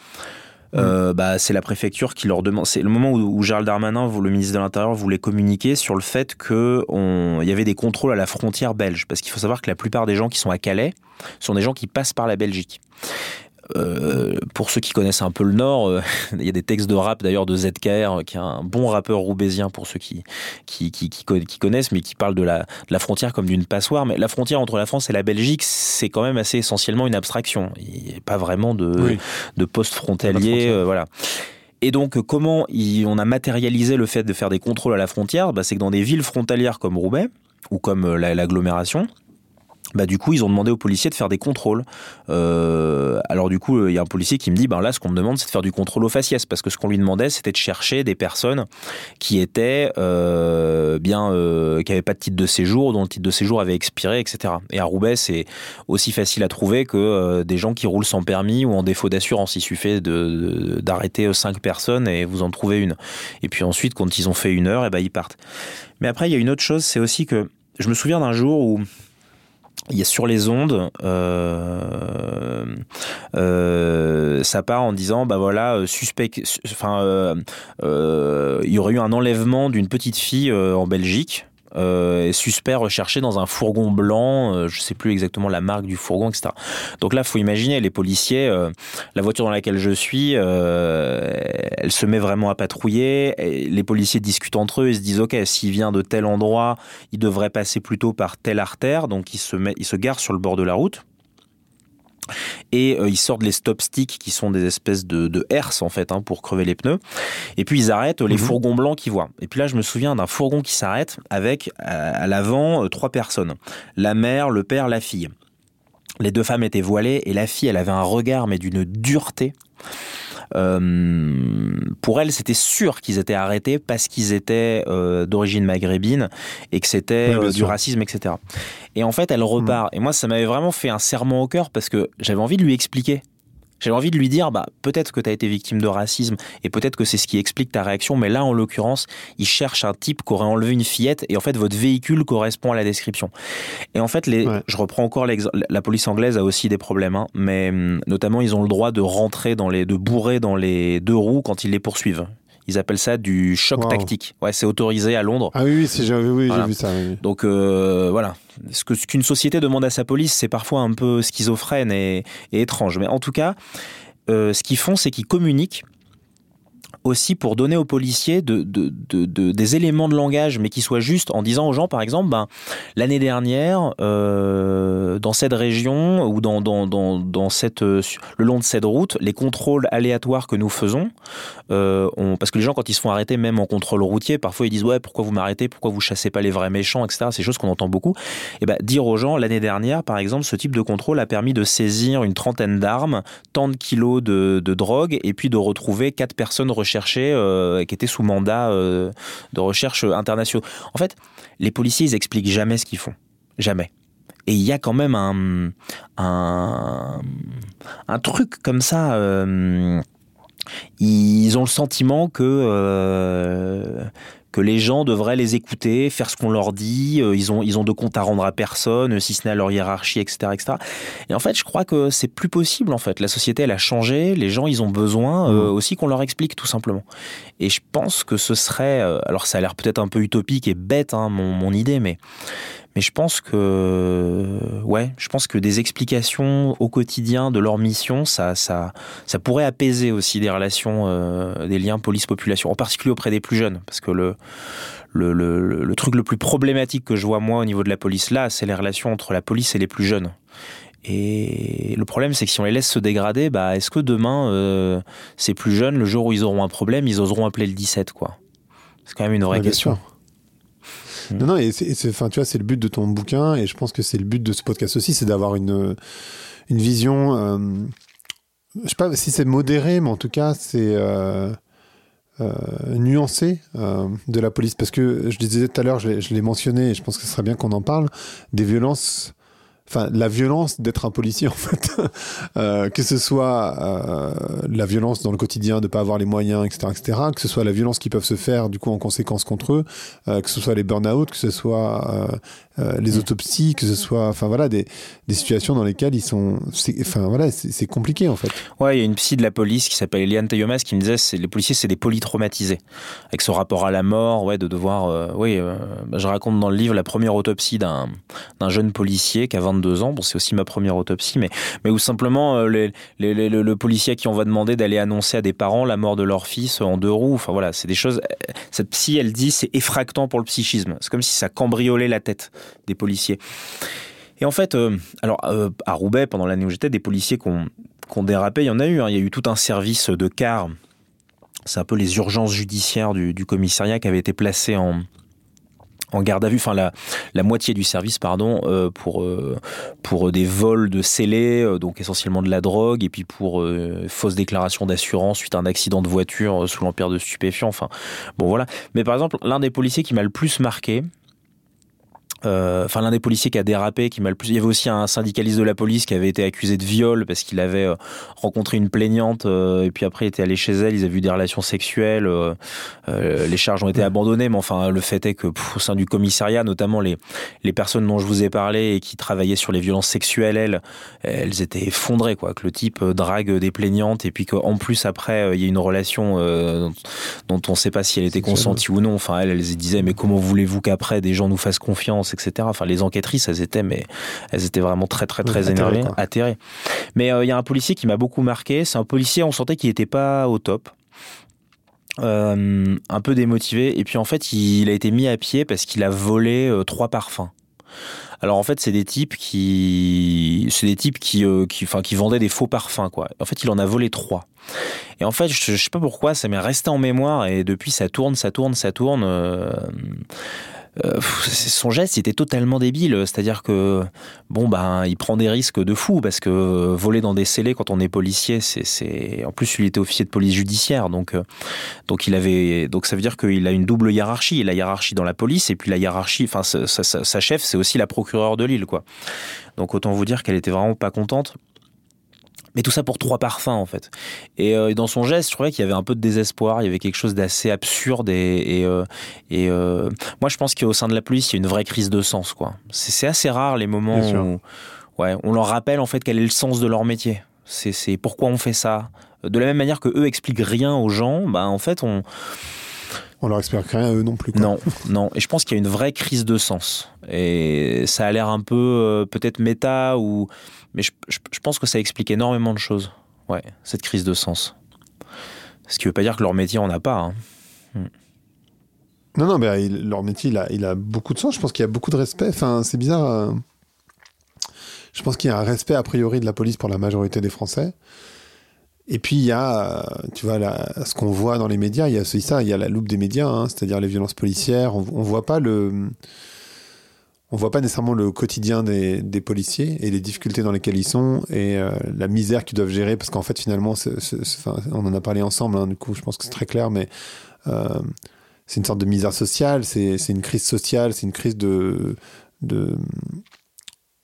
euh, bah, c'est la préfecture qui leur demande. C'est le moment où, Gérald Darmanin, le ministre de l'Intérieur, voulait communiquer sur le fait qu'il y avait des contrôles à la frontière belge. Parce qu'il faut savoir que la plupart des gens qui sont à Calais sont des gens qui passent par la Belgique. Euh, pour ceux qui connaissent un peu le Nord, euh, il y a des textes de rap d'ailleurs de ZKR, qui est un bon rappeur roubaisien pour ceux qui, qui, qui, qui connaissent, mais qui parle de la, de la frontière comme d'une passoire. Mais la frontière entre la France et la Belgique, c'est quand même assez essentiellement une abstraction. Il n'y a pas vraiment de, de poste frontalier. Euh, voilà. Et donc, comment on a matérialisé le fait de faire des contrôles à la frontière? Bah, C'est que dans des villes frontalières comme Roubaix, ou comme l'agglomération, bah, du coup, ils ont demandé aux policiers de faire des contrôles. Euh, alors du coup, il y a un policier qui me dit, ben là, ce qu'on me demande, c'est de faire du contrôle au faciès, parce que ce qu'on lui demandait, c'était de chercher des personnes qui étaient euh, bien, euh, qui n'avaient pas de titre de séjour, dont le titre de séjour avait expiré, etc. Et à Roubaix, c'est aussi facile à trouver que des gens qui roulent sans permis ou en défaut d'assurance. Il suffit d'arrêter cinq personnes et vous en trouvez une. Et puis ensuite, quand ils ont fait une heure, et eh ben ils partent. Mais après, il y a une autre chose, c'est aussi que je me souviens d'un jour où il y a sur les ondes, euh, euh, ça part en disant bah voilà euh, suspect, enfin il y aurait eu un enlèvement d'une petite fille en Belgique euh, suspect recherché dans un fourgon blanc, euh, je sais plus exactement la marque du fourgon, etc. Donc là, faut imaginer les policiers, euh, la voiture dans laquelle je suis, elle se met vraiment à patrouiller. Les policiers discutent entre eux et se disent ok, s'il vient de tel endroit, il devrait passer plutôt par telle artère, donc il se met, il se gare sur le bord de la route. Et euh, ils sortent les stop sticks qui sont des espèces de, de herses en fait hein, pour crever les pneus. Et puis ils arrêtent les mhm. fourgons blancs qu'ils voient. Et puis là je me souviens d'un fourgon qui s'arrête avec à, l'avant euh, trois personnes. La mère, le père, la fille. Les deux femmes étaient voilées et la fille elle avait un regard mais d'une dureté. Euh, pour elle, c'était sûr qu'ils étaient arrêtés parce qu'ils étaient euh, d'origine maghrébine et que c'était euh, du racisme, etc. Et en fait, elle repart. Mm. Et moi, ça m'avait vraiment fait un serment au cœur parce que j'avais envie de lui expliquer. J'avais envie de lui dire, bah, peut-être que tu as été victime de racisme et peut-être que c'est ce qui explique ta réaction, mais là, en l'occurrence, il cherche un type qui aurait enlevé une fillette et en fait, votre véhicule correspond à la description. Et en fait, les, je reprends encore l'exemple, la police anglaise a aussi des problèmes, hein, mais hum, notamment, ils ont le droit de rentrer dans les, de bourrer dans les deux roues quand ils les poursuivent. Ils appellent ça du choc tactique. Ouais, c'est autorisé à Londres. Ah oui, oui, j'ai vu ça. Donc euh, voilà, ce que ce qu'une société demande à sa police, c'est parfois un peu schizophrène et, étrange. Mais en tout cas, euh, ce qu'ils font, c'est qu'ils communiquent aussi pour donner aux policiers de, des éléments de langage, mais qui soient justes, en disant aux gens, par exemple, ben, l'année dernière, euh, dans cette région ou dans, euh, le long de cette route, les contrôles aléatoires que nous faisons, euh, parce que les gens, quand ils se font arrêter, même en contrôle routier, parfois ils disent ouais, pourquoi vous m'arrêtez, pourquoi vous chassez pas les vrais méchants, etc. C'est choses qu'on entend beaucoup. Et ben, dire aux gens, l'année dernière, par exemple, ce type de contrôle a permis de saisir une trentaine d'armes, tant de kilos de, de drogue, et puis de retrouver quatre personnes recherchées euh, qui étaient sous mandat euh, de recherche internationaux. En fait, les policiers, ils expliquent jamais ce qu'ils font. Jamais. Et il y a quand même un, un, truc comme ça. Euh, ils ont le sentiment que que les gens devraient les écouter, faire ce qu'on leur dit, euh, ils ont, ils ont de compte à rendre à personne, si ce n'est à leur hiérarchie, etc., etc. Et en fait, je crois que c'est plus possible, en fait. La société, elle a changé, les gens, ils ont besoin euh, mmh. aussi qu'on leur explique, tout simplement. Et je pense que ce serait, euh, alors ça a l'air peut-être un peu utopique et bête, hein, mon, mon idée, mais, mais je pense que, ouais, je pense que des explications au quotidien de leur mission, ça, ça, ça pourrait apaiser aussi des relations, euh, des liens police-population, en particulier auprès des plus jeunes, parce que le, le, le, le, truc le plus problématique que je vois moi au niveau de la police là, c'est les relations entre la police et les plus jeunes. Et le problème, c'est que si on les laisse se dégrader, bah, est-ce que demain, euh, ces plus jeunes, le jour où ils auront un problème, ils oseront appeler le 17, quoi? C'est quand même une vraie question. Non, non, et c'est, enfin, tu vois, c'est le but de ton bouquin, et je pense que c'est le but de ce podcast aussi, c'est d'avoir une, une vision, euh, je sais pas si c'est modéré, mais en tout cas, c'est euh, euh, nuancé de la police. Parce que je disais tout à l'heure, je l'ai mentionné, et je pense que ce serait bien qu'on en parle, des violences enfin la violence d'être un policier en fait euh, que ce soit euh, la violence dans le quotidien de pas avoir les moyens etc etc que ce soit la violence qui peuvent se faire du coup en conséquence contre eux euh, que ce soit les burn-out que ce soit les mm. autopsies, que ce soit, enfin voilà, des, des, situations dans lesquelles ils sont, enfin voilà, c'est compliqué en fait. Ouais, il y a une psy de la police qui s'appelle Eliane Tayomas qui me disait, c'est les policiers, c'est des polytraumatisés, avec ce rapport à la mort, ouais, de devoir, oui, je raconte dans le livre la première autopsie d'un jeune policier qui a 22 ans, c'est aussi ma première autopsie, mais mais où simplement les, les, le policier qui on va demander d'aller annoncer à des parents la mort de leur fils en deux roues, enfin voilà, c'est des choses. Cette psy, elle dit, c'est effractant pour le psychisme, c'est comme si ça cambriolait la tête des policiers. Et en fait, euh, alors euh, à Roubaix, pendant l'année où j'étais, des policiers qui ont, dérapé, il y en a eu. Hein. Il y a eu tout un service de car. C'est un peu les urgences judiciaires du, commissariat qui avait été placé en, en garde à vue, enfin la, moitié du service, pardon, euh, pour, euh, pour des vols de scellés, euh, donc essentiellement de la drogue, et puis pour fausse déclaration d'assurance suite à un accident de voiture sous l'empire de stupéfiants. Enfin, bon voilà. Mais par exemple, l'un des policiers qui m'a le plus marqué, enfin l'un des policiers qui a dérapé, qui m'a le plus. Il y avait aussi un syndicaliste de la police qui avait été accusé de viol parce qu'il avait euh, rencontré une plaignante euh, et puis après il était allé chez elle, ils avaient vu des relations sexuelles, les charges ont été abandonnées, mais enfin le fait est que au sein du commissariat, notamment les les personnes dont je vous ai parlé et qui travaillaient sur les violences sexuelles, elles, elles étaient effondrées quoi, que le type drague des plaignantes et puis qu'en plus après il y a une relation dont on ne sait pas si elle était consentie ou non. Enfin elles, elles disaient mais comment voulez-vous qu'après des gens nous fassent confiance etc. Enfin, les enquêtrices, elles étaient, mais elles étaient vraiment très, très, très énervées, atterrées. Mais euh, il y a un policier qui m'a beaucoup marqué. C'est un policier, on sentait qu'il n'était pas au top. Euh, un peu démotivé et puis en fait il a été mis à pied parce qu'il a volé euh, trois parfums. Alors en fait, c'est des types qui, c'est des types qui, qui, enfin, qui vendaient des faux parfums quoi. En fait, il en a volé trois. Et en fait, je, je sais pas pourquoi, ça m'est resté en mémoire et depuis ça tourne, ça tourne, ça tourne. Euh, son geste était totalement débile. C'est-à-dire que, bon, ben, il prend des risques de fou parce que voler dans des scellés quand on est policier, c'est, en plus, il était officier de police judiciaire. Donc, euh, donc il avait, donc ça veut dire qu'il a une double hiérarchie. La hiérarchie dans la police et puis la hiérarchie, enfin, sa, chef, c'est aussi la procureure de l'île, quoi. Donc autant vous dire qu'elle était vraiment pas contente. Mais tout ça pour trois parfums en fait. Et, euh, dans son geste, je trouvais qu'il y avait un peu de désespoir, il y avait quelque chose d'assez absurde et, et, euh, euh, moi je pense qu'au sein de la police, il y a une vraie crise de sens quoi. C'est assez rare les moments où ouais, on leur rappelle en fait quel est le sens de leur métier. C'est pourquoi on fait ça. De la même manière que eux expliquent rien aux gens, bah en fait on on leur explique rien à eux non plus. Quoi. Non, non. Et je pense qu'il y a une vraie crise de sens. Et ça a l'air un peu peut-être méta ou mais je, pense que ça explique énormément de choses, ouais, cette crise de sens. Ce qui ne veut pas dire que leur métier en a pas. Hein. Non, non, mais leur métier, il a, beaucoup de sens. Je pense qu'il y a beaucoup de respect. Enfin, c'est bizarre. Euh, je pense qu'il y a un respect a priori de la police pour la majorité des Français. Et puis il y a, tu vois, ce qu'on voit dans les médias, il y a ça, il y a la loupe des médias, hein, c'est-à-dire les violences policières. On, ne voit pas le, on voit pas nécessairement le quotidien des, policiers et les difficultés dans lesquelles ils sont et euh, la misère qu'ils doivent gérer parce qu'en fait finalement on en a parlé ensemble hein, du coup je pense que c'est très clair mais euh, c'est une sorte de misère sociale c'est une crise sociale c'est une crise de de,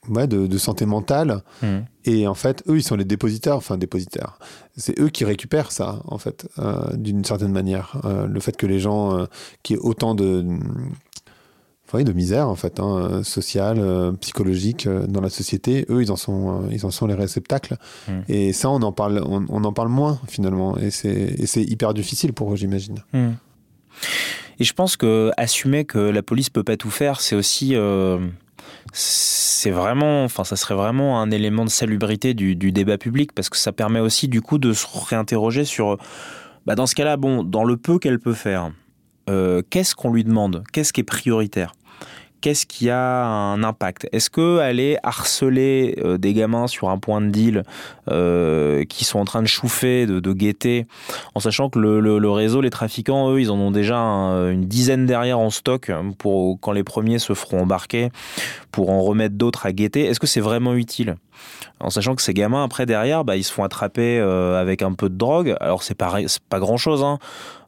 de, santé mentale mmh. et en fait eux ils sont les dépositaires enfin dépositaires c'est eux qui récupèrent ça en fait euh, d'une certaine manière le fait que les gens qui aient autant de de misère en fait, hein, sociale, euh, psychologique euh, dans la société. Eux, ils en sont, euh, ils en sont les réceptacles. Hmm. Et ça, on en parle, on, en parle moins finalement. Et c'est hyper difficile pour eux, j'imagine. Hmm. Et je pense que assumer que la police peut pas tout faire, c'est aussi c'est vraiment, enfin, ça serait vraiment un élément de salubrité du, débat public parce que ça permet aussi, du coup, de se réinterroger sur, bah, dans ce cas-là, bon, dans le peu qu'elle peut faire, qu'est-ce qu'on lui demande? Qu'est-ce qui est prioritaire? Qu'est-ce qui a un impact? Est-ce que aller harceler euh, des gamins sur un point de deal euh, qui sont en train de chauffer, de, guetter, en sachant que le, réseau, les trafiquants, eux, ils en ont déjà une dizaine derrière en stock pour quand les premiers se feront embarquer, pour en remettre d'autres à guetter. Est-ce que c'est vraiment utile? En sachant que ces gamins après derrière bah, ils se font attraper euh, avec un peu de drogue alors c'est pas pas grand chose hein.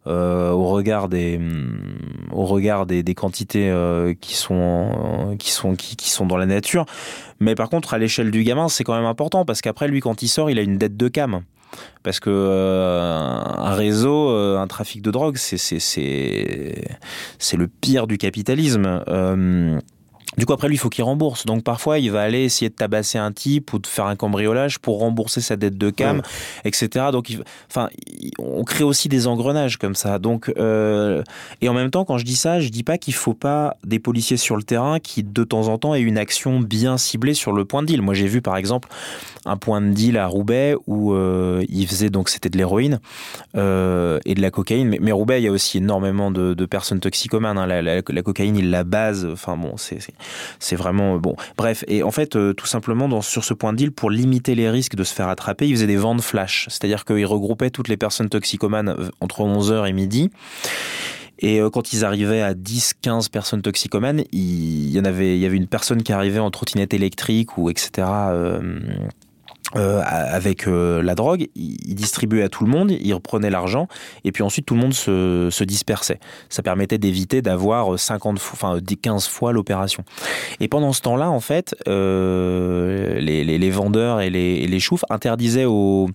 Euh, au regard des mm, au regard des, des quantités euh, qui sont qui sont qui, qui, sont dans la nature mais par contre à l'échelle du gamin c'est quand même important parce qu'après lui quand il sort il a une dette de cam parce que euh, un réseau, un trafic de drogue, c'est c'est c'est le pire du capitalisme. Du coup, après, lui, il faut qu'il rembourse. Donc, parfois, il va aller essayer de tabasser un type ou de faire un cambriolage pour rembourser sa dette de cam, etc. Donc, il, enfin, on crée aussi des engrenages comme ça. Donc, euh, et en même temps, quand je dis ça, je dis pas qu'il faut pas des policiers sur le terrain qui, de temps en temps, aient une action bien ciblée sur le point de deal. Moi, j'ai vu, par exemple, un point de deal à Roubaix où euh, il faisait donc c'était de l'héroïne euh, et de la cocaïne. Mais, mais, Roubaix, il y a aussi énormément de, de personnes toxicomanes. Hein. La, la, la, cocaïne, il la base. Enfin bon, c'est c'est vraiment bon. Bref, et en fait, euh, tout simplement sur ce point de deal, pour limiter les risques de se faire attraper, il faisait des ventes flash, c'est-à-dire qu'il regroupait toutes les personnes toxicomanes euh, entre 11h et midi. Et quand ils arrivaient à 10, 15 personnes toxicomanes, il y en avait, il y avait une personne qui arrivait en trottinette électrique ou etc. Euh, avec euh, la drogue, il distribuait à tout le monde, il reprenait l'argent, et puis ensuite tout le monde se, se dispersait. Ça permettait d'éviter d'avoir 50 enfin 15 fois l'opération. Et pendant ce temps-là, en fait, euh, les, les, les, vendeurs et les, les choufs interdisaient aux,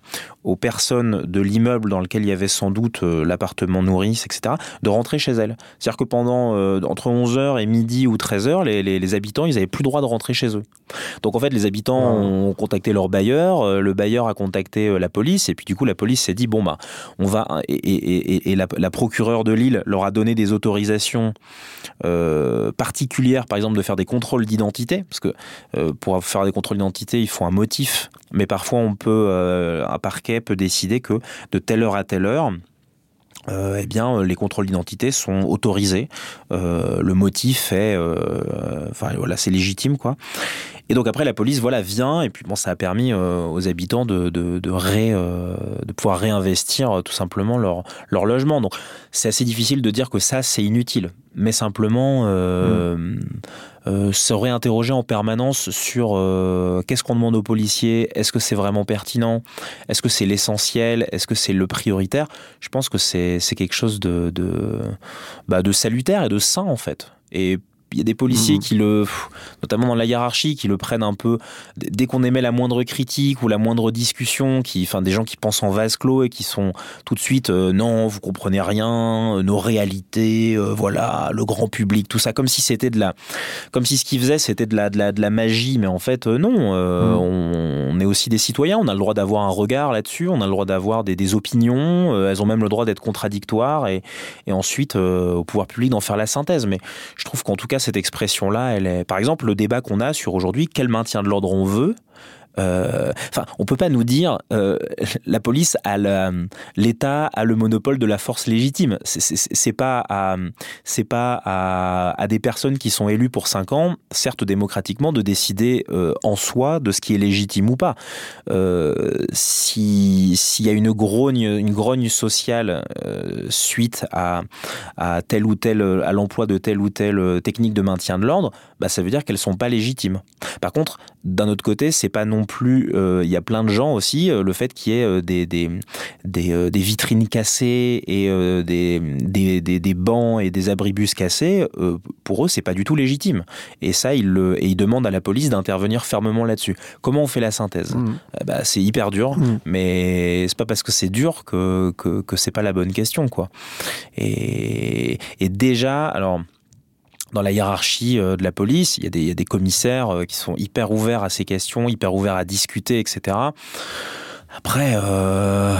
aux personnes de l'immeuble dans lequel il y avait sans doute euh, l'appartement nourrice, etc., de rentrer chez elles. C'est-à-dire que pendant entre 11h et midi ou 13h, les, les, habitants, ils n'avaient plus le droit de rentrer chez eux. Donc en fait, les habitants ont contacté leur bailleur, euh, le bailleur a contacté euh, la police et puis du coup la police s'est dit bon bah on va et, la, procureure de Lille leur a donné des autorisations euh, particulières par exemple de faire des contrôles d'identité parce que pour faire des contrôles d'identité il faut un motif mais parfois peut un parquet peut décider que de telle heure à telle heure eh bien, les contrôles d'identité sont autorisés. le motif est, enfin voilà, c'est légitime quoi. Et donc après, la police, voilà, vient, et puis bon, ça a permis euh, aux habitants de, de, ré, euh, de pouvoir réinvestir euh, tout simplement leur, leur logement. Donc c'est assez difficile de dire que ça, c'est inutile. Mais simplement, mmh. Se réinterroger en permanence sur qu'est-ce qu'on demande aux policiers, est-ce que c'est vraiment pertinent, est-ce que c'est l'essentiel, est-ce que c'est le prioritaire, je pense que c'est quelque chose de, de, bah, de salutaire et de sain en fait. Et il y a des policiers mmh. qui le, notamment dans la hiérarchie, qui le prennent un peu dès qu'on émet la moindre critique ou la moindre discussion, qui, enfin, des gens qui pensent en vase clos et qui sont tout de suite, euh, non, vous comprenez rien, euh, nos réalités, euh, voilà, le grand public, tout ça, comme si c'était de la, comme si ce qu'ils faisaient c'était de la, de la, de la magie, mais en fait, non, mmh. on, est aussi des citoyens, on a le droit d'avoir un regard là-dessus, on a le droit d'avoir des, des, opinions, elles ont même le droit d'être contradictoires et, et ensuite au pouvoir public d'en faire la synthèse. Mais je trouve qu'en tout cas cette expression-là, elle est, par exemple, le débat qu'on a sur aujourd'hui, quel maintien de l'ordre on veut, enfin, on peut pas nous dire euh, la police a l'État a le monopole de la force légitime. C'est pas à pas à, des personnes qui sont élues pour cinq ans, certes démocratiquement, de décider euh, en soi de ce qui est légitime ou pas. S'il y a une grogne une grogne sociale suite à tel ou tel à l'emploi de telle ou telle technique de maintien de l'ordre, bah ça veut dire qu'elles sont pas légitimes. Par contre, d'un autre côté, c'est pas non plus. Euh, il y a plein de gens aussi. Euh, le fait qu'il y ait euh, des, des, des, des, vitrines cassées et des, des, des, bancs et des abribus cassés, pour eux, c'est pas du tout légitime. Et ça, ils, le, et ils demandent à la police d'intervenir fermement là-dessus. Comment on fait la synthèse mmh. bah, C'est hyper dur, mmh. mais c'est pas parce que c'est dur que, que, que c'est pas la bonne question. quoi. Et, et déjà, alors dans la hiérarchie euh, de la police. Il y, a des, il y a des commissaires euh, qui sont hyper ouverts à ces questions, hyper ouverts à discuter, etc. Après, euh,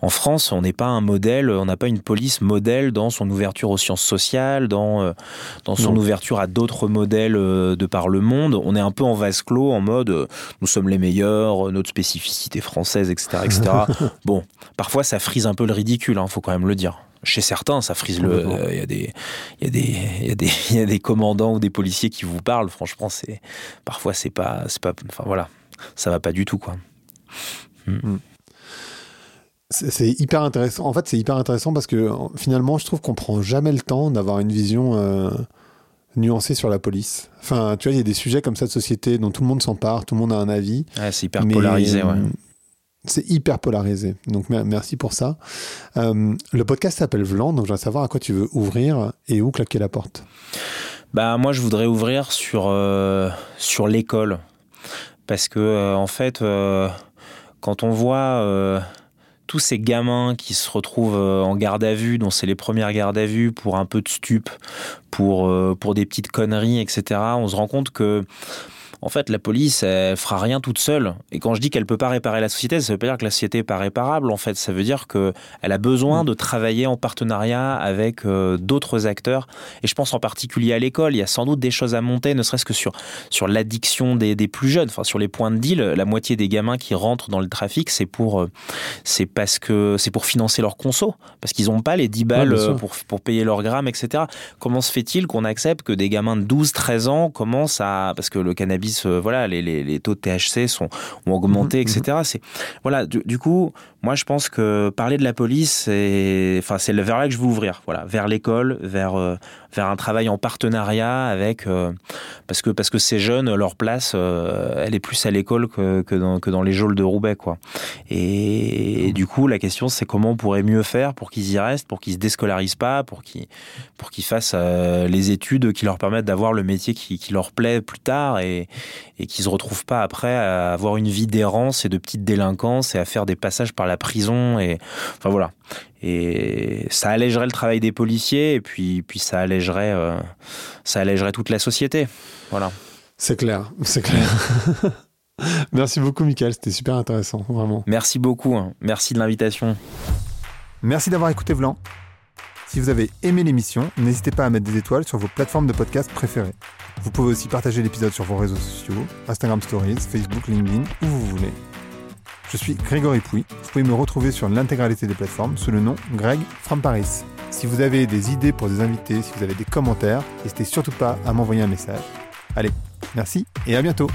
en France, on n'est pas un modèle, on n'a pas une police modèle dans son ouverture aux sciences sociales, dans, dans son ouverture à d'autres modèles de par le monde. On est un peu en vase clos, en mode nous sommes les meilleurs, notre spécificité française, etc. etc. bon, parfois ça frise un peu le ridicule, il hein, faut quand même le dire chez certains, ça frise le. Il y, a des, y, a des, y, a des, y a des commandants ou des policiers qui vous parlent. Franchement, c'est parfois c'est pas, c'est pas. Enfin voilà, ça va pas du tout quoi. Hmm. Hmm. C'est hyper intéressant. En fait, c'est hyper intéressant parce que finalement, je trouve qu'on prend jamais le temps d'avoir une vision euh, nuancée sur la police. Enfin, tu vois, il y a des sujets comme ça de société dont tout le monde s'empare, tout le monde a un avis. c'est hyper polarisé, ouais. C'est hyper polarisé. Donc merci pour ça. Euh, le podcast s'appelle Vlan, donc je voudrais savoir à quoi tu veux ouvrir et où claquer la porte. Bah moi je voudrais ouvrir sur euh, sur l'école parce que euh, en fait quand on voit tous ces gamins qui se retrouvent en garde à vue, dont c'est les premières gardes à vue pour un peu de stup, pour pour des petites conneries, etc. On se rend compte que en fait, la police, elle fera rien toute seule. Et quand je dis qu'elle peut pas réparer la société, ça veut pas dire que la société est pas réparable. En fait, ça veut dire que elle a besoin de travailler en partenariat avec euh, d'autres acteurs. Et je pense en particulier à l'école. Il y a sans doute des choses à monter, ne serait-ce que sur sur l'addiction des, des, plus jeunes, enfin sur les points de deal. La moitié des gamins qui rentrent dans le trafic, c'est pour euh, c'est parce que c'est pour financer leur conso, parce qu'ils n'ont pas les 10 balles euh, pour pour payer leur gramme, etc. Comment se fait-il qu'on accepte que des gamins de 12, 13 ans commencent à parce que le cannabis police, voilà, les, les, les, taux de THC sont ont augmenté, mhm, etc. C'est voilà. Du, coup, moi, je pense que parler de la police, c'est enfin vers là que je veux ouvrir. Voilà, vers l'école, vers vers un travail en partenariat avec parce que parce que ces jeunes, leur place, elle est plus à l'école que, que dans les geôles de Roubaix, quoi. Et, du coup, la question, c'est comment on pourrait mieux faire pour qu'ils y restent, pour qu'ils se déscolarisent pas, pour qu'ils qu'ils fassent euh, les études qui leur permettent d'avoir le métier qui, leur plaît plus tard et, et qu'ils se retrouvent pas après à avoir une vie d'errance et de petite délinquance et à faire des passages par la prison et enfin voilà. Et ça allégerait le travail des policiers et puis puis ça allégerait euh, ça allégerait toute la société. Voilà. C'est clair, c'est clair. Merci beaucoup, Michael. C'était super intéressant, vraiment. Merci beaucoup. Hein. Merci de l'invitation. Merci d'avoir écouté Vlan. Si vous avez aimé l'émission, n'hésitez pas à mettre des étoiles sur vos plateformes de podcast préférées. Vous pouvez aussi partager l'épisode sur vos réseaux sociaux, Instagram Stories, Facebook, LinkedIn, où vous voulez. Je suis Grégory Pouy. Vous pouvez me retrouver sur l'intégralité des plateformes sous le nom Greg from Paris. Si vous avez des idées pour des invités, si vous avez des commentaires, n'hésitez surtout pas à m'envoyer un message. Allez, merci et à bientôt